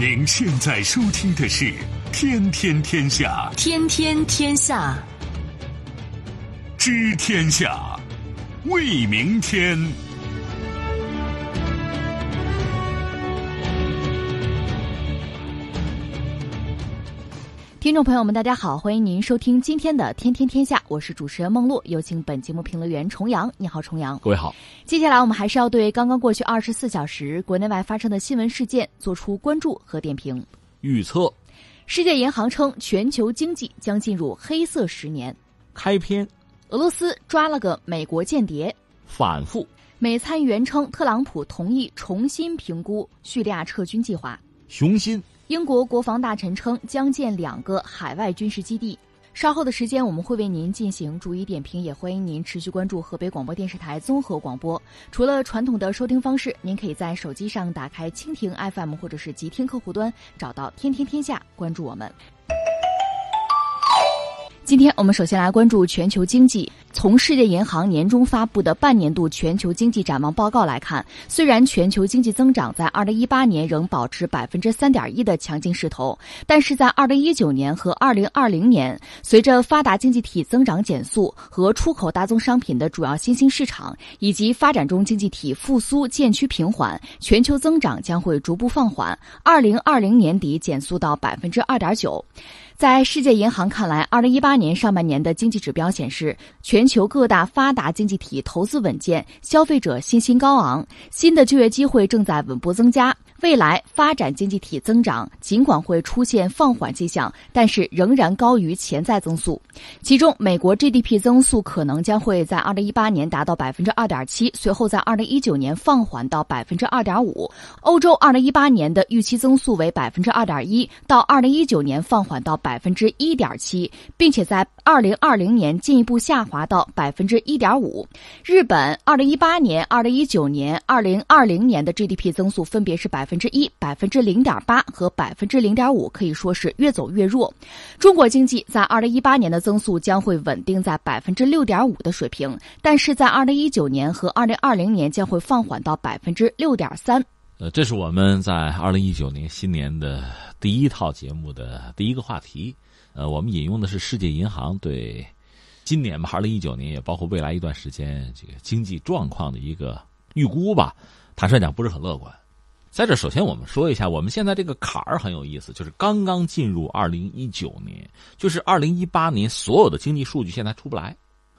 您现在收听的是《天天天下》，天天天下，知天下，为明天。听众朋友们，大家好，欢迎您收听今天的《天天天下》，我是主持人梦露，有请本节目评论员重阳。你好，重阳。各位好。接下来我们还是要对刚刚过去二十四小时国内外发生的新闻事件做出关注和点评。预测，世界银行称全球经济将进入黑色十年。开篇，俄罗斯抓了个美国间谍。反复，美参议员称特朗普同意重新评估叙利亚撤军计划。雄心。英国国防大臣称将建两个海外军事基地。稍后的时间我们会为您进行逐一点评，也欢迎您持续关注河北广播电视台综合广播。除了传统的收听方式，您可以在手机上打开蜻蜓 FM 或者是极听客户端，找到“天天天下”，关注我们。今天我们首先来关注全球经济。从世界银行年终发布的半年度全球经济展望报告来看，虽然全球经济增长在2018年仍保持百分之三点一的强劲势头，但是在2019年和2020年，随着发达经济体增长减速和出口大宗商品的主要新兴市场以及发展中经济体复苏渐趋平缓，全球增长将会逐步放缓，2020年底减速到百分之二点九。在世界银行看来，二零一八年上半年的经济指标显示，全球各大发达经济体投资稳健，消费者信心高昂，新的就业机会正在稳步增加。未来发展经济体增长尽管会出现放缓迹象，但是仍然高于潜在增速。其中，美国 GDP 增速可能将会在二零一八年达到百分之二点七，随后在二零一九年放缓到百分之二点五。欧洲二零一八年的预期增速为百分之二点一，到二零一九年放缓到百百分之一点七，并且在二零二零年进一步下滑到百分之一点五。日本二零一八年、二零一九年、二零二零年的 GDP 增速分别是百。分之一、百分之零点八和百分之零点五，可以说是越走越弱。中国经济在二零一八年的增速将会稳定在百分之六点五的水平，但是在二零一九年和二零二零年将会放缓到百分之六点三。呃，这是我们在二零一九年新年的第一套节目的第一个话题。呃，我们引用的是世界银行对今年吧，二零一九年也包括未来一段时间这个经济状况的一个预估吧。坦率讲，不是很乐观。在这，首先我们说一下，我们现在这个坎儿很有意思，就是刚刚进入二零一九年，就是二零一八年所有的经济数据现在出不来，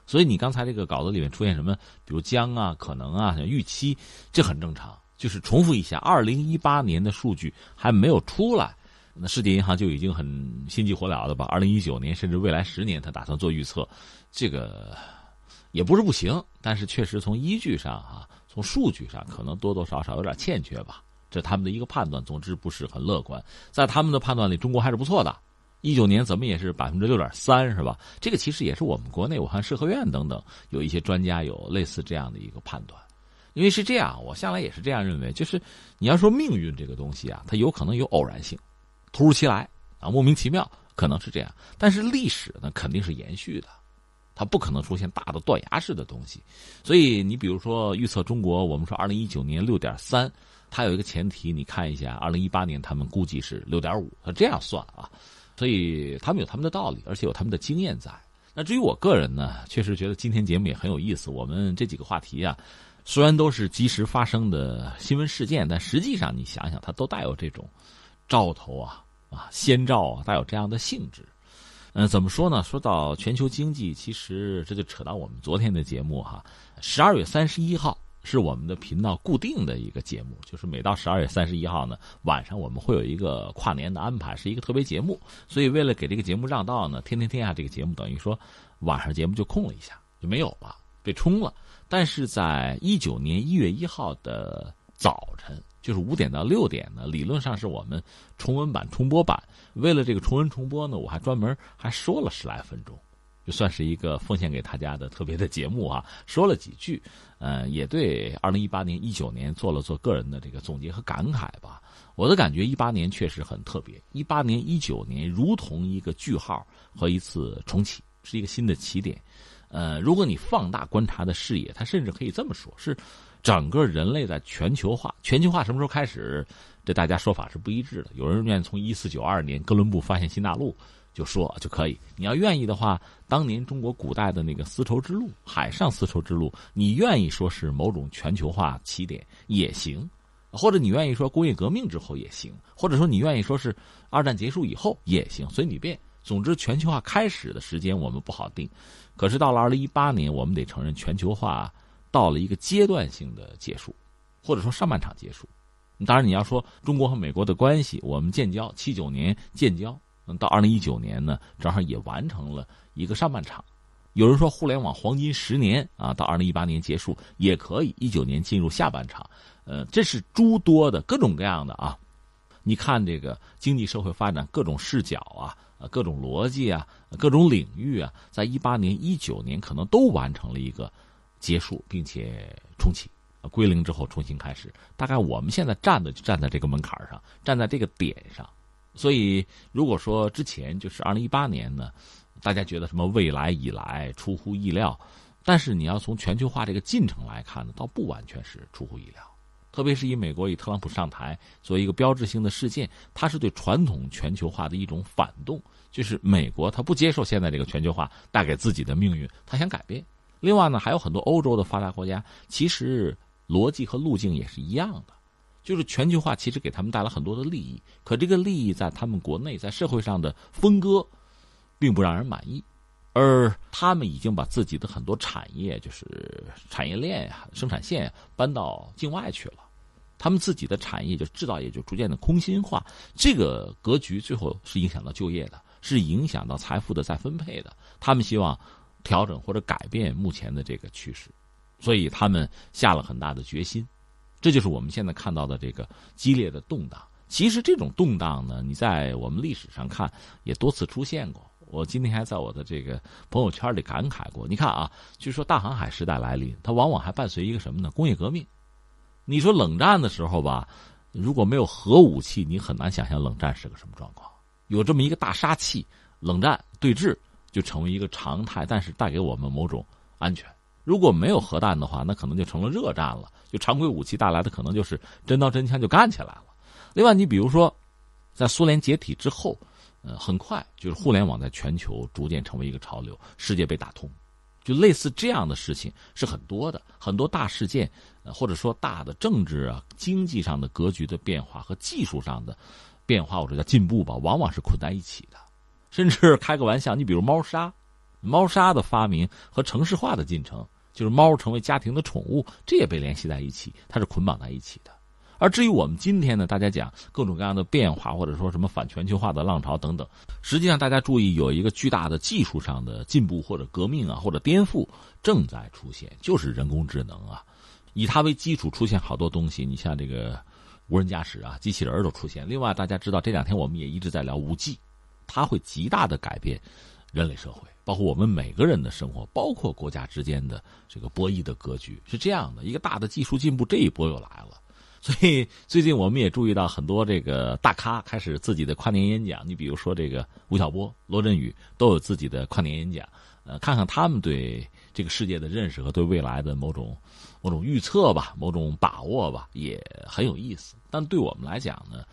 所以你刚才这个稿子里面出现什么，比如将啊、可能啊、预期，这很正常。就是重复一下，二零一八年的数据还没有出来，那世界银行就已经很心急火燎的把二零一九年甚至未来十年他打算做预测，这个也不是不行，但是确实从依据上啊，从数据上可能多多少少有点欠缺吧。这他们的一个判断，总之不是很乐观。在他们的判断里，中国还是不错的。一九年怎么也是百分之六点三，是吧？这个其实也是我们国内，我看社科院等等有一些专家有类似这样的一个判断。因为是这样，我向来也是这样认为，就是你要说命运这个东西啊，它有可能有偶然性，突如其来啊，莫名其妙，可能是这样。但是历史呢，肯定是延续的，它不可能出现大的断崖式的东西。所以你比如说预测中国，我们说二零一九年六点三。它有一个前提，你看一下，二零一八年他们估计是六点五，他这样算啊，所以他们有他们的道理，而且有他们的经验在。那至于我个人呢，确实觉得今天节目也很有意思。我们这几个话题啊，虽然都是及时发生的新闻事件，但实际上你想想，它都带有这种兆头啊啊先兆啊，带有这样的性质。嗯，怎么说呢？说到全球经济，其实这就扯到我们昨天的节目哈，十二月三十一号。是我们的频道固定的一个节目，就是每到十二月三十一号呢晚上，我们会有一个跨年的安排，是一个特别节目。所以为了给这个节目让道呢，天天天下这个节目等于说晚上节目就空了一下，就没有了，被冲了。但是在一九年一月一号的早晨，就是五点到六点呢，理论上是我们重温版、重播版。为了这个重温重播呢，我还专门还说了十来分钟。就算是一个奉献给大家的特别的节目啊，说了几句，呃，也对二零一八年、一九年做了做个人的这个总结和感慨吧。我的感觉，一八年确实很特别，一八年、一九年如同一个句号和一次重启，是一个新的起点。呃，如果你放大观察的视野，它甚至可以这么说：是整个人类在全球化，全球化什么时候开始？这大家说法是不一致的。有人愿意从一四九二年哥伦布发现新大陆就说就可以。你要愿意的话，当年中国古代的那个丝绸之路，海上丝绸之路，你愿意说是某种全球化起点也行，或者你愿意说工业革命之后也行，或者说你愿意说是二战结束以后也行，随你便。总之，全球化开始的时间我们不好定。可是到了二零一八年，我们得承认全球化到了一个阶段性的结束，或者说上半场结束。当然，你要说中国和美国的关系，我们建交七九年建交，嗯到二零一九年呢，正好也完成了一个上半场。有人说互联网黄金十年啊，到二零一八年结束也可以，一九年进入下半场。呃，这是诸多的各种各样的啊。你看这个经济社会发展各种视角啊，各种逻辑啊，各种领域啊，在一八年、一九年可能都完成了一个结束，并且重启。归零之后重新开始，大概我们现在站的就站在这个门槛上，站在这个点上。所以，如果说之前就是二零一八年呢，大家觉得什么未来以来出乎意料，但是你要从全球化这个进程来看呢，倒不完全是出乎意料。特别是以美国以特朗普上台作为一个标志性的事件，它是对传统全球化的一种反动，就是美国它不接受现在这个全球化带给自己的命运，它想改变。另外呢，还有很多欧洲的发达国家，其实。逻辑和路径也是一样的，就是全球化其实给他们带来很多的利益，可这个利益在他们国内在社会上的分割，并不让人满意，而他们已经把自己的很多产业，就是产业链呀、生产线搬到境外去了，他们自己的产业就制造业就逐渐的空心化，这个格局最后是影响到就业的，是影响到财富的再分配的，他们希望调整或者改变目前的这个趋势。所以他们下了很大的决心，这就是我们现在看到的这个激烈的动荡。其实这种动荡呢，你在我们历史上看也多次出现过。我今天还在我的这个朋友圈里感慨过。你看啊，据说大航海时代来临，它往往还伴随一个什么呢？工业革命。你说冷战的时候吧，如果没有核武器，你很难想象冷战是个什么状况。有这么一个大杀器，冷战对峙就成为一个常态，但是带给我们某种安全。如果没有核弹的话，那可能就成了热战了。就常规武器带来的可能就是真刀真枪就干起来了。另外，你比如说，在苏联解体之后，呃，很快就是互联网在全球逐渐成为一个潮流，世界被打通。就类似这样的事情是很多的，很多大事件，或者说大的政治啊、经济上的格局的变化和技术上的变化，或者叫进步吧，往往是捆在一起的。甚至开个玩笑，你比如猫砂，猫砂的发明和城市化的进程。就是猫成为家庭的宠物，这也被联系在一起，它是捆绑在一起的。而至于我们今天呢，大家讲各种各样的变化，或者说什么反全球化的浪潮等等，实际上大家注意有一个巨大的技术上的进步或者革命啊，或者颠覆正在出现，就是人工智能啊，以它为基础出现好多东西。你像这个无人驾驶啊，机器人都出现。另外，大家知道这两天我们也一直在聊五 G，它会极大的改变人类社会。包括我们每个人的生活，包括国家之间的这个博弈的格局是这样的。一个大的技术进步，这一波又来了。所以最近我们也注意到很多这个大咖开始自己的跨年演讲。你比如说这个吴晓波、罗振宇都有自己的跨年演讲。呃，看看他们对这个世界的认识和对未来的某种某种预测吧，某种把握吧，也很有意思。但对我们来讲呢？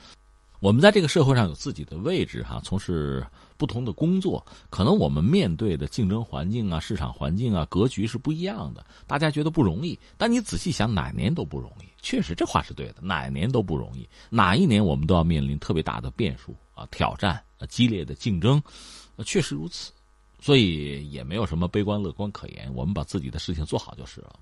我们在这个社会上有自己的位置哈，从事不同的工作，可能我们面对的竞争环境啊、市场环境啊、格局是不一样的。大家觉得不容易，但你仔细想，哪年都不容易。确实，这话是对的，哪年都不容易。哪一年我们都要面临特别大的变数啊、挑战啊、激烈的竞争，确实如此。所以也没有什么悲观乐观可言，我们把自己的事情做好就是了。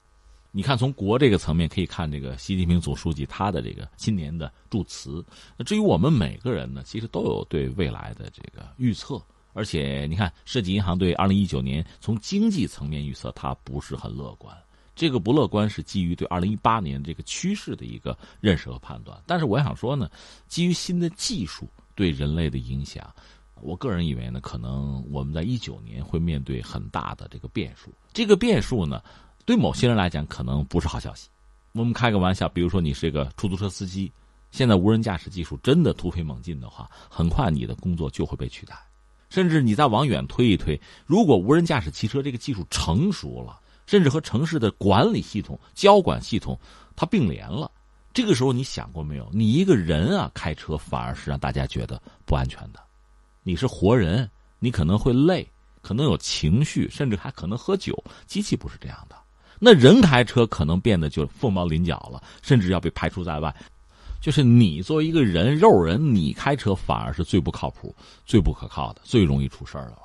你看，从国这个层面可以看，这个习近平总书记他的这个新年的祝词。那至于我们每个人呢，其实都有对未来的这个预测。而且你看，世纪银行对二零一九年从经济层面预测，它不是很乐观。这个不乐观是基于对二零一八年这个趋势的一个认识和判断。但是我想说呢，基于新的技术对人类的影响，我个人以为呢，可能我们在一九年会面对很大的这个变数。这个变数呢。对某些人来讲，可能不是好消息。我们开个玩笑，比如说你是一个出租车司机，现在无人驾驶技术真的突飞猛进的话，很快你的工作就会被取代。甚至你再往远推一推，如果无人驾驶汽车这个技术成熟了，甚至和城市的管理系统、交管系统它并联了。这个时候，你想过没有？你一个人啊，开车反而是让大家觉得不安全的。你是活人，你可能会累，可能有情绪，甚至还可能喝酒。机器不是这样的，那人开车可能变得就凤毛麟角了，甚至要被排除在外。就是你作为一个人，肉人，你开车反而是最不靠谱、最不可靠的，最容易出事儿的了。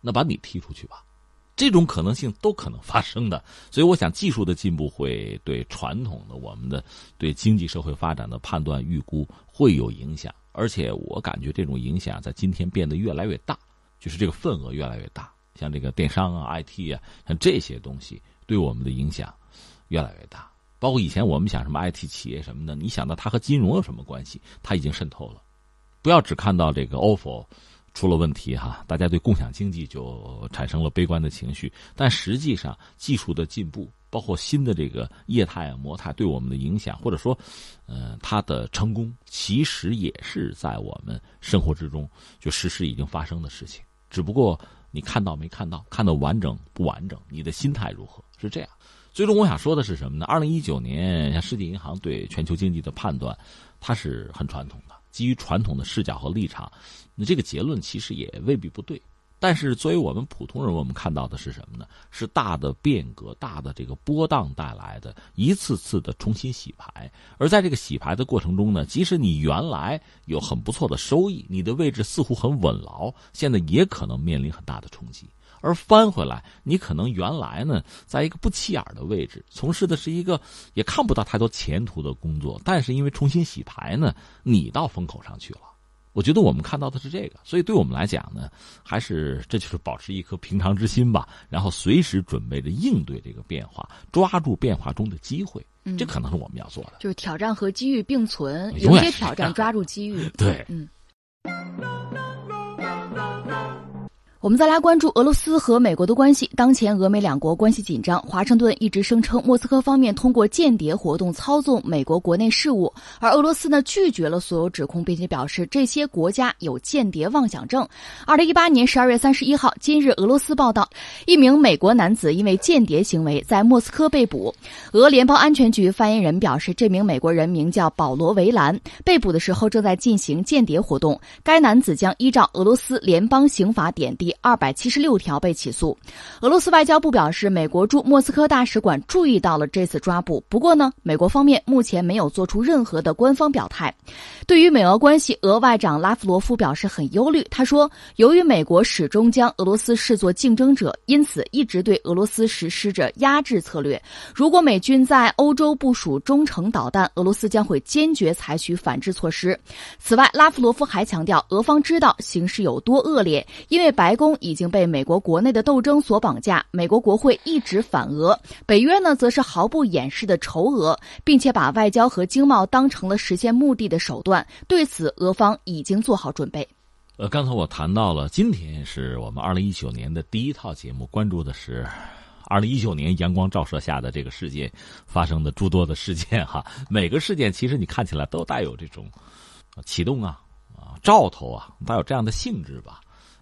那把你踢出去吧，这种可能性都可能发生的。所以，我想技术的进步会对传统的我们的对经济社会发展的判断预估会有影响，而且我感觉这种影响在今天变得越来越大，就是这个份额越来越大。像这个电商啊、IT 啊，像这些东西对我们的影响越来越大。包括以前我们想什么 IT 企业什么的，你想到它和金融有什么关系？它已经渗透了。不要只看到这个 ofo 出了问题哈，大家对共享经济就产生了悲观的情绪。但实际上，技术的进步，包括新的这个业态啊、模态对我们的影响，或者说，呃，它的成功，其实也是在我们生活之中就实时已经发生的事情。只不过你看到没看到，看到完整不完整，你的心态如何？是这样。最终我想说的是什么呢？二零一九年，像世界银行对全球经济的判断，它是很传统的，基于传统的视角和立场，那这个结论其实也未必不对。但是作为我们普通人，我们看到的是什么呢？是大的变革、大的这个波荡带来的一次次的重新洗牌。而在这个洗牌的过程中呢，即使你原来有很不错的收益，你的位置似乎很稳牢，现在也可能面临很大的冲击。而翻回来，你可能原来呢，在一个不起眼的位置，从事的是一个也看不到太多前途的工作，但是因为重新洗牌呢，你到风口上去了。我觉得我们看到的是这个，所以对我们来讲呢，还是这就是保持一颗平常之心吧，然后随时准备着应对这个变化，抓住变化中的机会，这可能是我们要做的。就是挑战和机遇并存，迎接挑战，抓住机遇。对，嗯。我们再来关注俄罗斯和美国的关系。当前俄美两国关系紧张，华盛顿一直声称莫斯科方面通过间谍活动操纵美国国内事务，而俄罗斯呢拒绝了所有指控，并且表示这些国家有间谍妄想症。二零一八年十二月三十一号，今日俄罗斯报道，一名美国男子因为间谍行为在莫斯科被捕。俄联邦安全局发言人表示，这名美国人名叫保罗·维兰，被捕的时候正在进行间谍活动。该男子将依照俄罗斯联邦刑法典第。二百七十六条被起诉。俄罗斯外交部表示，美国驻莫斯科大使馆注意到了这次抓捕。不过呢，美国方面目前没有做出任何的官方表态。对于美俄关系，俄外长拉夫罗夫表示很忧虑。他说，由于美国始终将俄罗斯视作竞争者，因此一直对俄罗斯实施着压制策略。如果美军在欧洲部署中程导弹，俄罗斯将会坚决采取反制措施。此外，拉夫罗夫还强调，俄方知道形势有多恶劣，因为白宫。已经被美国国内的斗争所绑架，美国国会一直反俄，北约呢则是毫不掩饰的仇俄，并且把外交和经贸当成了实现目的的手段。对此，俄方已经做好准备。呃，刚才我谈到了，今天是我们二零一九年的第一套节目，关注的是二零一九年阳光照射下的这个世界发生的诸多的事件哈。每个事件其实你看起来都带有这种启动啊啊兆头啊，带有这样的性质吧。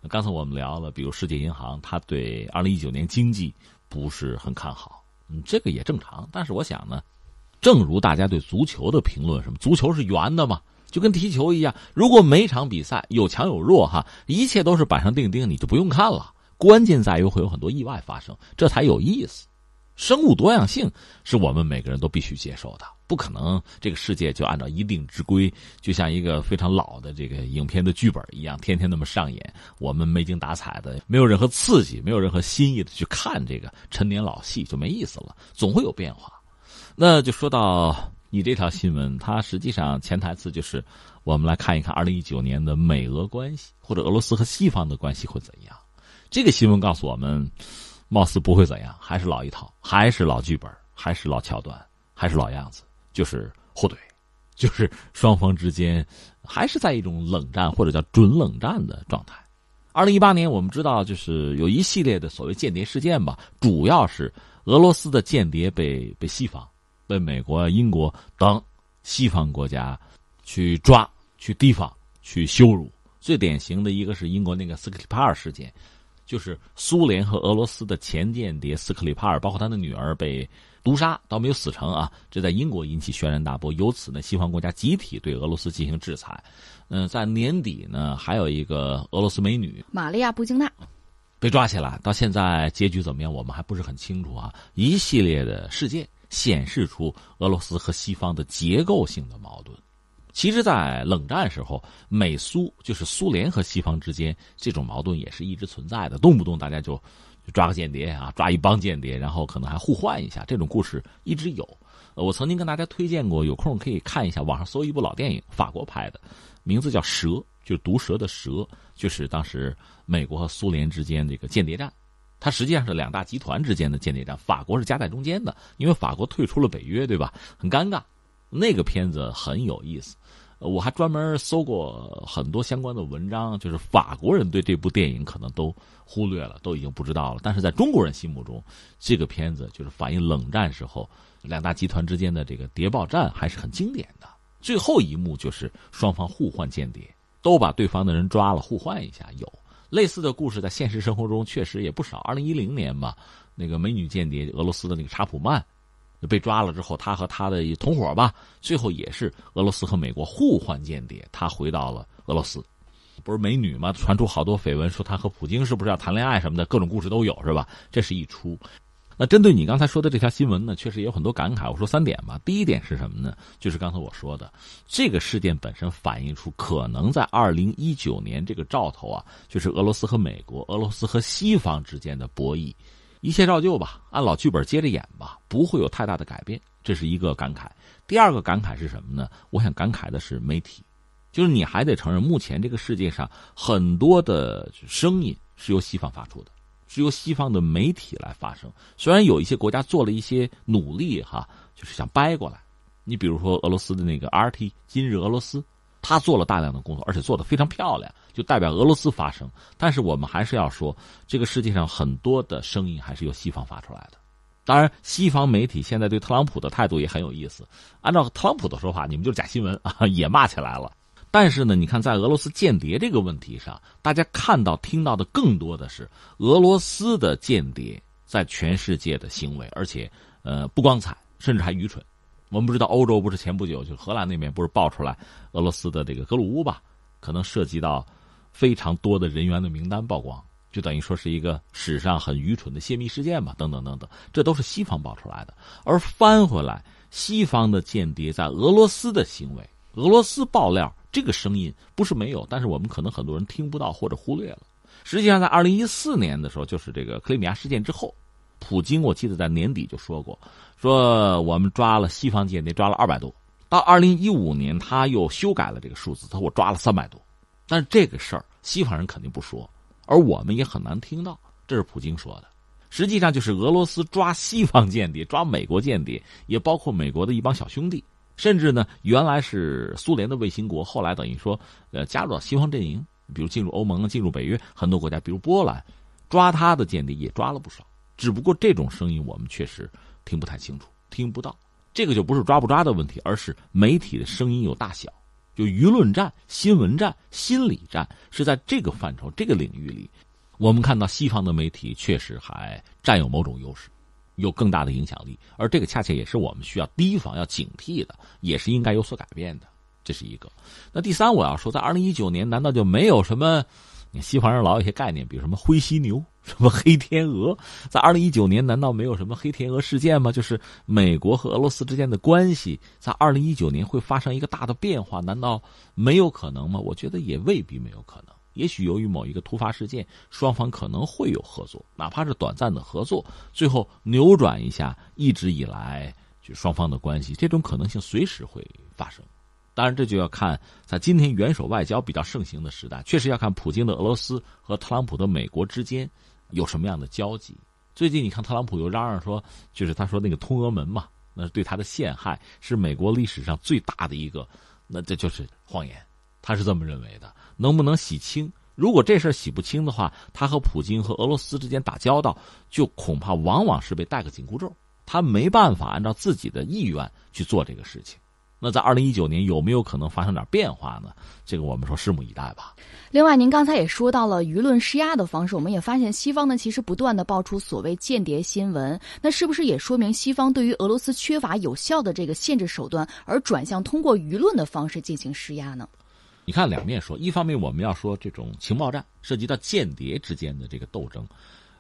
刚才我们聊了，比如世界银行，他对二零一九年经济不是很看好，嗯，这个也正常。但是我想呢，正如大家对足球的评论，什么足球是圆的嘛，就跟踢球一样，如果每场比赛有强有弱，哈，一切都是板上钉钉，你就不用看了。关键在于会有很多意外发生，这才有意思。生物多样性是我们每个人都必须接受的，不可能这个世界就按照一定之规，就像一个非常老的这个影片的剧本一样，天天那么上演，我们没精打采的，没有任何刺激，没有任何新意的去看这个陈年老戏，就没意思了。总会有变化。那就说到你这条新闻，它实际上潜台词就是，我们来看一看二零一九年的美俄关系，或者俄罗斯和西方的关系会怎样。这个新闻告诉我们。貌似不会怎样，还是老一套，还是老剧本，还是老桥段，还是老样子，就是互怼，就是双方之间还是在一种冷战或者叫准冷战的状态。二零一八年，我们知道就是有一系列的所谓间谍事件吧，主要是俄罗斯的间谍被被西方、被美国、英国等西方国家去抓、去提防、去羞辱。最典型的一个是英国那个斯克里帕尔事件。就是苏联和俄罗斯的前间谍斯克里帕尔，包括他的女儿被毒杀，倒没有死成啊。这在英国引起轩然大波，由此呢，西方国家集体对俄罗斯进行制裁。嗯，在年底呢，还有一个俄罗斯美女玛利亚·布京娜被抓起来，到现在结局怎么样，我们还不是很清楚啊。一系列的事件显示出俄罗斯和西方的结构性的矛盾。其实，在冷战时候，美苏就是苏联和西方之间这种矛盾也是一直存在的，动不动大家就抓个间谍啊，抓一帮间谍，然后可能还互换一下，这种故事一直有。我曾经跟大家推荐过，有空可以看一下，网上搜一部老电影，法国拍的，名字叫《蛇》，就是毒蛇的蛇，就是当时美国和苏联之间这个间谍战，它实际上是两大集团之间的间谍战，法国是夹在中间的，因为法国退出了北约，对吧？很尴尬。那个片子很有意思。我还专门搜过很多相关的文章，就是法国人对这部电影可能都忽略了，都已经不知道了。但是在中国人心目中，这个片子就是反映冷战时候两大集团之间的这个谍报战，还是很经典的。最后一幕就是双方互换间谍，都把对方的人抓了，互换一下。有类似的故事在现实生活中确实也不少。二零一零年吧，那个美女间谍俄罗斯的那个查普曼。被抓了之后，他和他的同伙吧，最后也是俄罗斯和美国互换间谍。他回到了俄罗斯，不是美女吗？传出好多绯闻，说他和普京是不是要谈恋爱什么的，各种故事都有，是吧？这是一出。那针对你刚才说的这条新闻呢，确实也有很多感慨。我说三点吧。第一点是什么呢？就是刚才我说的，这个事件本身反映出可能在二零一九年这个兆头啊，就是俄罗斯和美国、俄罗斯和西方之间的博弈。一切照旧吧，按老剧本接着演吧，不会有太大的改变，这是一个感慨。第二个感慨是什么呢？我想感慨的是媒体，就是你还得承认，目前这个世界上很多的声音是由西方发出的，是由西方的媒体来发声。虽然有一些国家做了一些努力，哈，就是想掰过来。你比如说俄罗斯的那个 RT 今日俄罗斯。他做了大量的工作，而且做的非常漂亮，就代表俄罗斯发声。但是我们还是要说，这个世界上很多的声音还是由西方发出来的。当然，西方媒体现在对特朗普的态度也很有意思。按照特朗普的说法，你们就是假新闻啊，也骂起来了。但是呢，你看在俄罗斯间谍这个问题上，大家看到、听到的更多的是俄罗斯的间谍在全世界的行为，而且呃不光彩，甚至还愚蠢。我们不知道欧洲不是前不久就荷兰那边不是爆出来俄罗斯的这个格鲁乌吧，可能涉及到非常多的人员的名单曝光，就等于说是一个史上很愚蠢的泄密事件吧，等等等等，这都是西方爆出来的。而翻回来，西方的间谍在俄罗斯的行为，俄罗斯爆料这个声音不是没有，但是我们可能很多人听不到或者忽略了。实际上，在二零一四年的时候，就是这个克里米亚事件之后。普京，我记得在年底就说过，说我们抓了西方间谍，抓了二百多。到二零一五年，他又修改了这个数字，他说我抓了三百多。但是这个事儿，西方人肯定不说，而我们也很难听到。这是普京说的。实际上，就是俄罗斯抓西方间谍，抓美国间谍，也包括美国的一帮小兄弟，甚至呢，原来是苏联的卫星国，后来等于说，呃，加入到西方阵营，比如进入欧盟、进入北约，很多国家，比如波兰，抓他的间谍也抓了不少。只不过这种声音我们确实听不太清楚，听不到。这个就不是抓不抓的问题，而是媒体的声音有大小。就舆论战、新闻战、心理战是在这个范畴、这个领域里，我们看到西方的媒体确实还占有某种优势，有更大的影响力。而这个恰恰也是我们需要提防、要警惕的，也是应该有所改变的。这是一个。那第三，我要说，在二零一九年，难道就没有什么？你西方人老有一些概念，比如什么灰犀牛、什么黑天鹅，在二零一九年难道没有什么黑天鹅事件吗？就是美国和俄罗斯之间的关系在二零一九年会发生一个大的变化，难道没有可能吗？我觉得也未必没有可能。也许由于某一个突发事件，双方可能会有合作，哪怕是短暂的合作，最后扭转一下一直以来就双方的关系，这种可能性随时会发生。当然，这就要看在今天元首外交比较盛行的时代，确实要看普京的俄罗斯和特朗普的美国之间有什么样的交集。最近你看，特朗普又嚷嚷说，就是他说那个通俄门嘛，那是对他的陷害，是美国历史上最大的一个，那这就是谎言。他是这么认为的。能不能洗清？如果这事洗不清的话，他和普京和俄罗斯之间打交道，就恐怕往往是被戴个紧箍咒，他没办法按照自己的意愿去做这个事情。那在二零一九年有没有可能发生点变化呢？这个我们说拭目以待吧。另外，您刚才也说到了舆论施压的方式，我们也发现西方呢其实不断的爆出所谓间谍新闻，那是不是也说明西方对于俄罗斯缺乏有效的这个限制手段，而转向通过舆论的方式进行施压呢？你看两面说，一方面我们要说这种情报战涉及到间谍之间的这个斗争，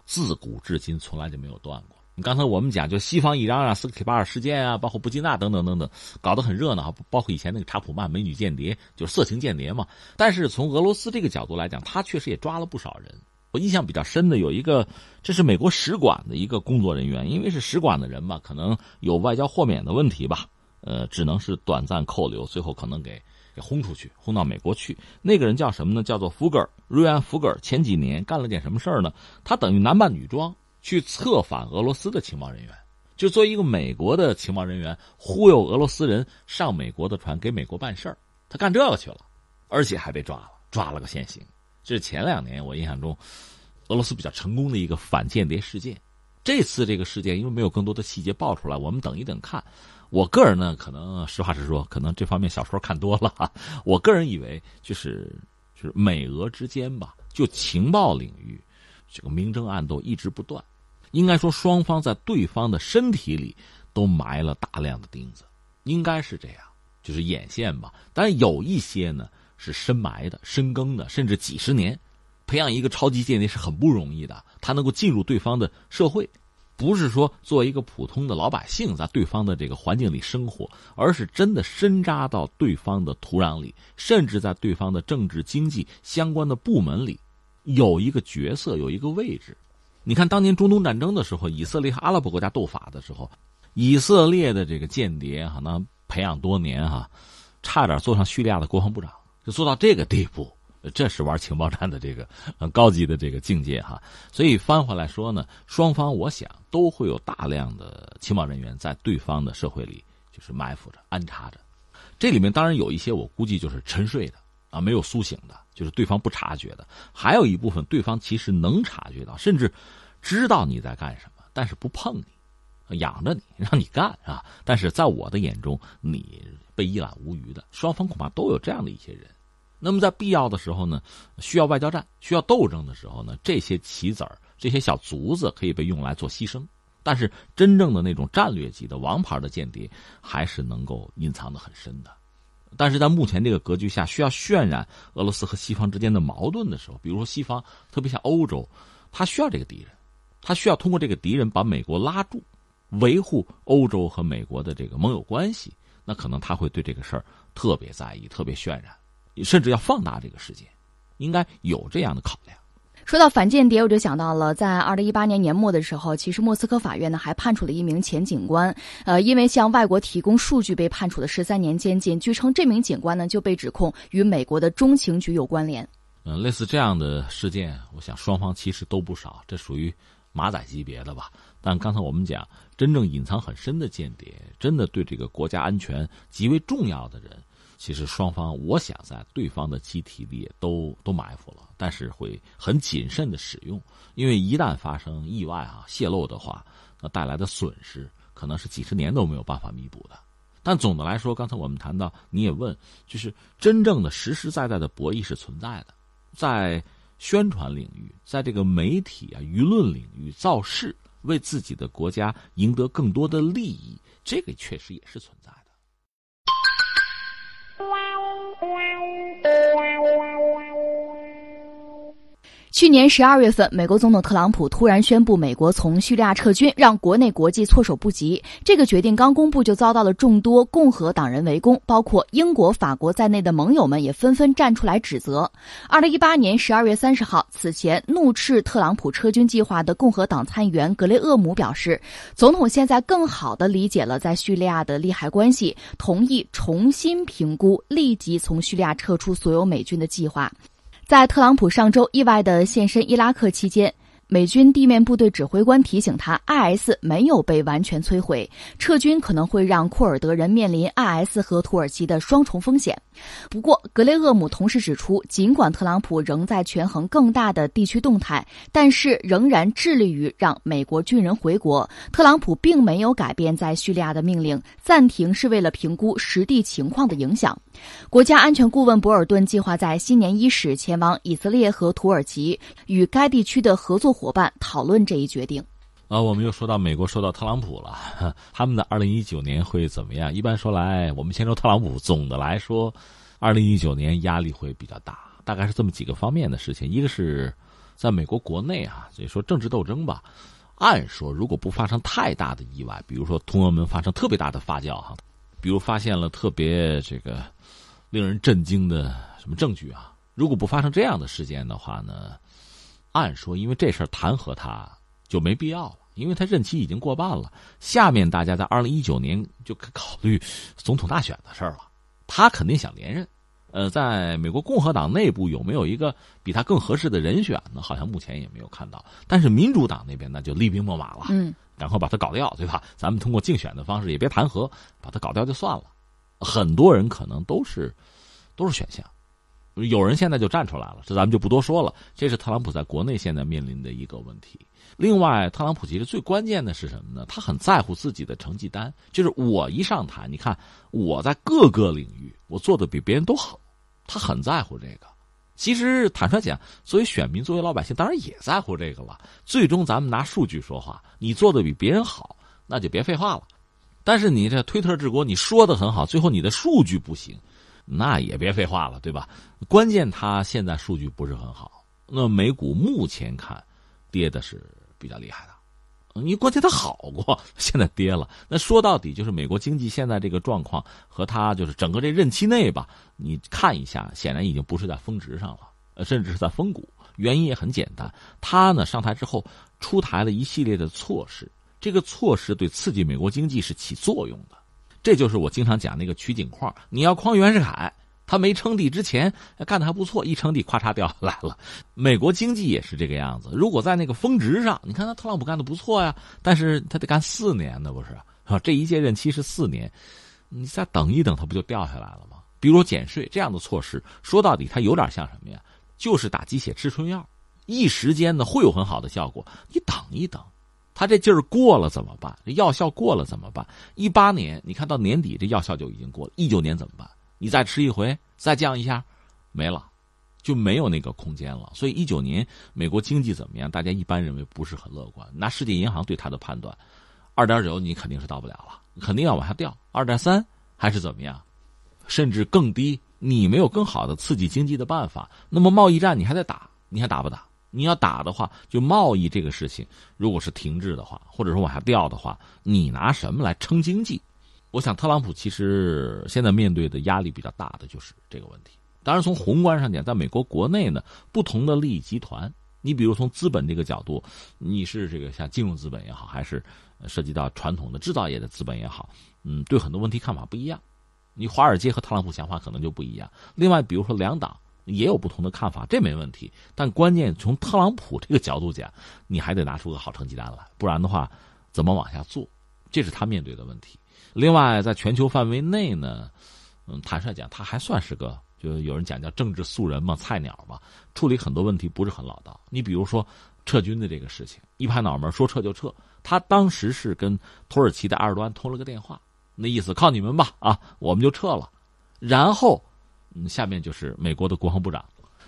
自古至今从来就没有断过。你刚才我们讲，就西方一嚷嚷斯克里巴尔事件啊，包括布基纳等等等等，搞得很热闹。包括以前那个查普曼美女间谍，就是色情间谍嘛。但是从俄罗斯这个角度来讲，他确实也抓了不少人。我印象比较深的有一个，这是美国使馆的一个工作人员，因为是使馆的人嘛，可能有外交豁免的问题吧，呃，只能是短暂扣留，最后可能给给轰出去，轰到美国去。那个人叫什么呢？叫做福格尔，瑞安·福格尔。前几年干了件什么事儿呢？他等于男扮女装。去策反俄罗斯的情报人员，就作为一个美国的情报人员，忽悠俄罗斯人上美国的船，给美国办事儿。他干这个去了，而且还被抓了，抓了个现行。这是前两年我印象中，俄罗斯比较成功的一个反间谍事件。这次这个事件因为没有更多的细节爆出来，我们等一等看。我个人呢，可能实话实说，可能这方面小说看多了哈。我个人以为，就是就是美俄之间吧，就情报领域，这个明争暗斗一直不断。应该说，双方在对方的身体里都埋了大量的钉子，应该是这样，就是眼线吧。但有一些呢是深埋的、深耕的，甚至几十年。培养一个超级间谍是很不容易的，他能够进入对方的社会，不是说作为一个普通的老百姓在对方的这个环境里生活，而是真的深扎到对方的土壤里，甚至在对方的政治经济相关的部门里有一个角色、有一个位置。你看，当年中东战争的时候，以色列和阿拉伯国家斗法的时候，以色列的这个间谍哈，那培养多年哈，差点做上叙利亚的国防部长，就做到这个地步。这是玩情报战的这个很高级的这个境界哈。所以翻回来说呢，双方我想都会有大量的情报人员在对方的社会里就是埋伏着、安插着。这里面当然有一些我估计就是沉睡的啊，没有苏醒的。就是对方不察觉的，还有一部分对方其实能察觉到，甚至知道你在干什么，但是不碰你，养着你，让你干啊。但是在我的眼中，你被一览无余的。双方恐怕都有这样的一些人。那么在必要的时候呢，需要外交战、需要斗争的时候呢，这些棋子儿、这些小卒子可以被用来做牺牲。但是真正的那种战略级的王牌的间谍，还是能够隐藏的很深的。但是在目前这个格局下，需要渲染俄罗斯和西方之间的矛盾的时候，比如说西方，特别像欧洲，他需要这个敌人，他需要通过这个敌人把美国拉住，维护欧洲和美国的这个盟友关系。那可能他会对这个事儿特别在意，特别渲染，甚至要放大这个事件，应该有这样的考量。说到反间谍，我就想到了，在二零一八年年末的时候，其实莫斯科法院呢还判处了一名前警官，呃，因为向外国提供数据被判处了十三年监禁。据称，这名警官呢就被指控与美国的中情局有关联。嗯，类似这样的事件，我想双方其实都不少，这属于马仔级别的吧。但刚才我们讲，真正隐藏很深的间谍，真的对这个国家安全极为重要的人。其实双方，我想在对方的机体里都都埋伏了，但是会很谨慎的使用，因为一旦发生意外啊泄露的话，那带来的损失可能是几十年都没有办法弥补的。但总的来说，刚才我们谈到，你也问，就是真正的实实在在的博弈是存在的，在宣传领域，在这个媒体啊舆论领域造势，为自己的国家赢得更多的利益，这个确实也是存在的。哇呜哇呜哇呜哇呜哇呜去年十二月份，美国总统特朗普突然宣布美国从叙利亚撤军，让国内国际措手不及。这个决定刚公布，就遭到了众多共和党人围攻，包括英国、法国在内的盟友们也纷纷站出来指责。二零一八年十二月三十号，此前怒斥特朗普撤军计划的共和党参议员格雷厄姆表示，总统现在更好地理解了在叙利亚的利害关系，同意重新评估立即从叙利亚撤出所有美军的计划。在特朗普上周意外的现身伊拉克期间，美军地面部队指挥官提醒他，IS 没有被完全摧毁，撤军可能会让库尔德人面临 IS 和土耳其的双重风险。不过，格雷厄姆同时指出，尽管特朗普仍在权衡更大的地区动态，但是仍然致力于让美国军人回国。特朗普并没有改变在叙利亚的命令，暂停是为了评估实地情况的影响。国家安全顾问博尔顿计划在新年伊始前往以色列和土耳其，与该地区的合作伙伴讨论这一决定。啊，我们又说到美国，说到特朗普了，他们的二零一九年会怎么样？一般说来，我们先说特朗普。总的来说，二零一九年压力会比较大，大概是这么几个方面的事情。一个是在美国国内啊，就说政治斗争吧。按说，如果不发生太大的意外，比如说通俄门发生特别大的发酵哈，比如发现了特别这个令人震惊的什么证据啊，如果不发生这样的事件的话呢，按说因为这事儿弹劾他就没必要了，因为他任期已经过半了。下面大家在二零一九年就考虑总统大选的事儿了，他肯定想连任。呃，在美国共和党内部有没有一个比他更合适的人选呢？好像目前也没有看到。但是民主党那边那就厉兵秣马了，嗯，赶快把他搞掉，对吧？咱们通过竞选的方式也别弹劾，把他搞掉就算了。很多人可能都是都是选项，有人现在就站出来了，这咱们就不多说了。这是特朗普在国内现在面临的一个问题。另外，特朗普其实最关键的是什么呢？他很在乎自己的成绩单，就是我一上台，你看我在各个领域我做的比别人都好。他很在乎这个，其实坦率讲，作为选民，作为老百姓，当然也在乎这个了。最终，咱们拿数据说话，你做的比别人好，那就别废话了。但是你这推特治国，你说的很好，最后你的数据不行，那也别废话了，对吧？关键他现在数据不是很好，那美股目前看，跌的是比较厉害的。你关键它好过，现在跌了。那说到底就是美国经济现在这个状况和它就是整个这任期内吧，你看一下，显然已经不是在峰值上了，甚至是在峰谷。原因也很简单，他呢上台之后出台了一系列的措施，这个措施对刺激美国经济是起作用的。这就是我经常讲那个取景框，你要框袁世凯。他没称帝之前干的还不错，一称帝，咔嚓掉下来了。美国经济也是这个样子。如果在那个峰值上，你看他特朗普干的不错呀，但是他得干四年呢，不是？啊，这一届任期是四年，你再等一等，他不就掉下来了吗？比如减税这样的措施，说到底，它有点像什么呀？就是打鸡血吃春药，一时间呢会有很好的效果。你等一等，他这劲儿过了怎么办？这药效过了怎么办？一八年，你看到年底这药效就已经过了，一九年怎么办？你再吃一回，再降一下，没了，就没有那个空间了。所以一九年美国经济怎么样？大家一般认为不是很乐观。拿世界银行对他的判断，二点九你肯定是到不了了，肯定要往下掉。二点三还是怎么样？甚至更低。你没有更好的刺激经济的办法，那么贸易战你还得打，你还打不打？你要打的话，就贸易这个事情，如果是停滞的话，或者说往下掉的话，你拿什么来撑经济？我想，特朗普其实现在面对的压力比较大的就是这个问题。当然，从宏观上讲，在美国国内呢，不同的利益集团，你比如从资本这个角度，你是这个像金融资本也好，还是涉及到传统的制造业的资本也好，嗯，对很多问题看法不一样。你华尔街和特朗普想法可能就不一样。另外，比如说两党也有不同的看法，这没问题。但关键从特朗普这个角度讲，你还得拿出个好成绩单来，不然的话，怎么往下做？这是他面对的问题。另外，在全球范围内呢，嗯，坦率讲，他还算是个，就有人讲叫政治素人嘛，菜鸟嘛，处理很多问题不是很老道。你比如说撤军的这个事情，一拍脑门说撤就撤。他当时是跟土耳其的埃尔多安通了个电话，那意思靠你们吧，啊，我们就撤了。然后，嗯，下面就是美国的国防部长，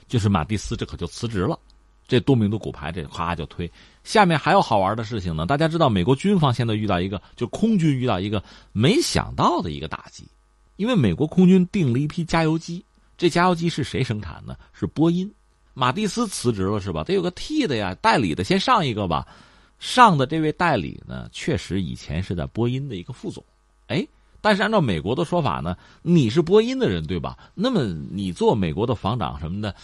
就是马蒂斯，这可就辞职了。这多名的骨牌，这咵就推。下面还有好玩的事情呢。大家知道，美国军方现在遇到一个，就空军遇到一个没想到的一个打击，因为美国空军订了一批加油机，这加油机是谁生产呢？是波音。马蒂斯辞职了是吧？得有个替的呀，代理的先上一个吧。上的这位代理呢，确实以前是在波音的一个副总。哎，但是按照美国的说法呢，你是波音的人对吧？那么你做美国的防长什么的。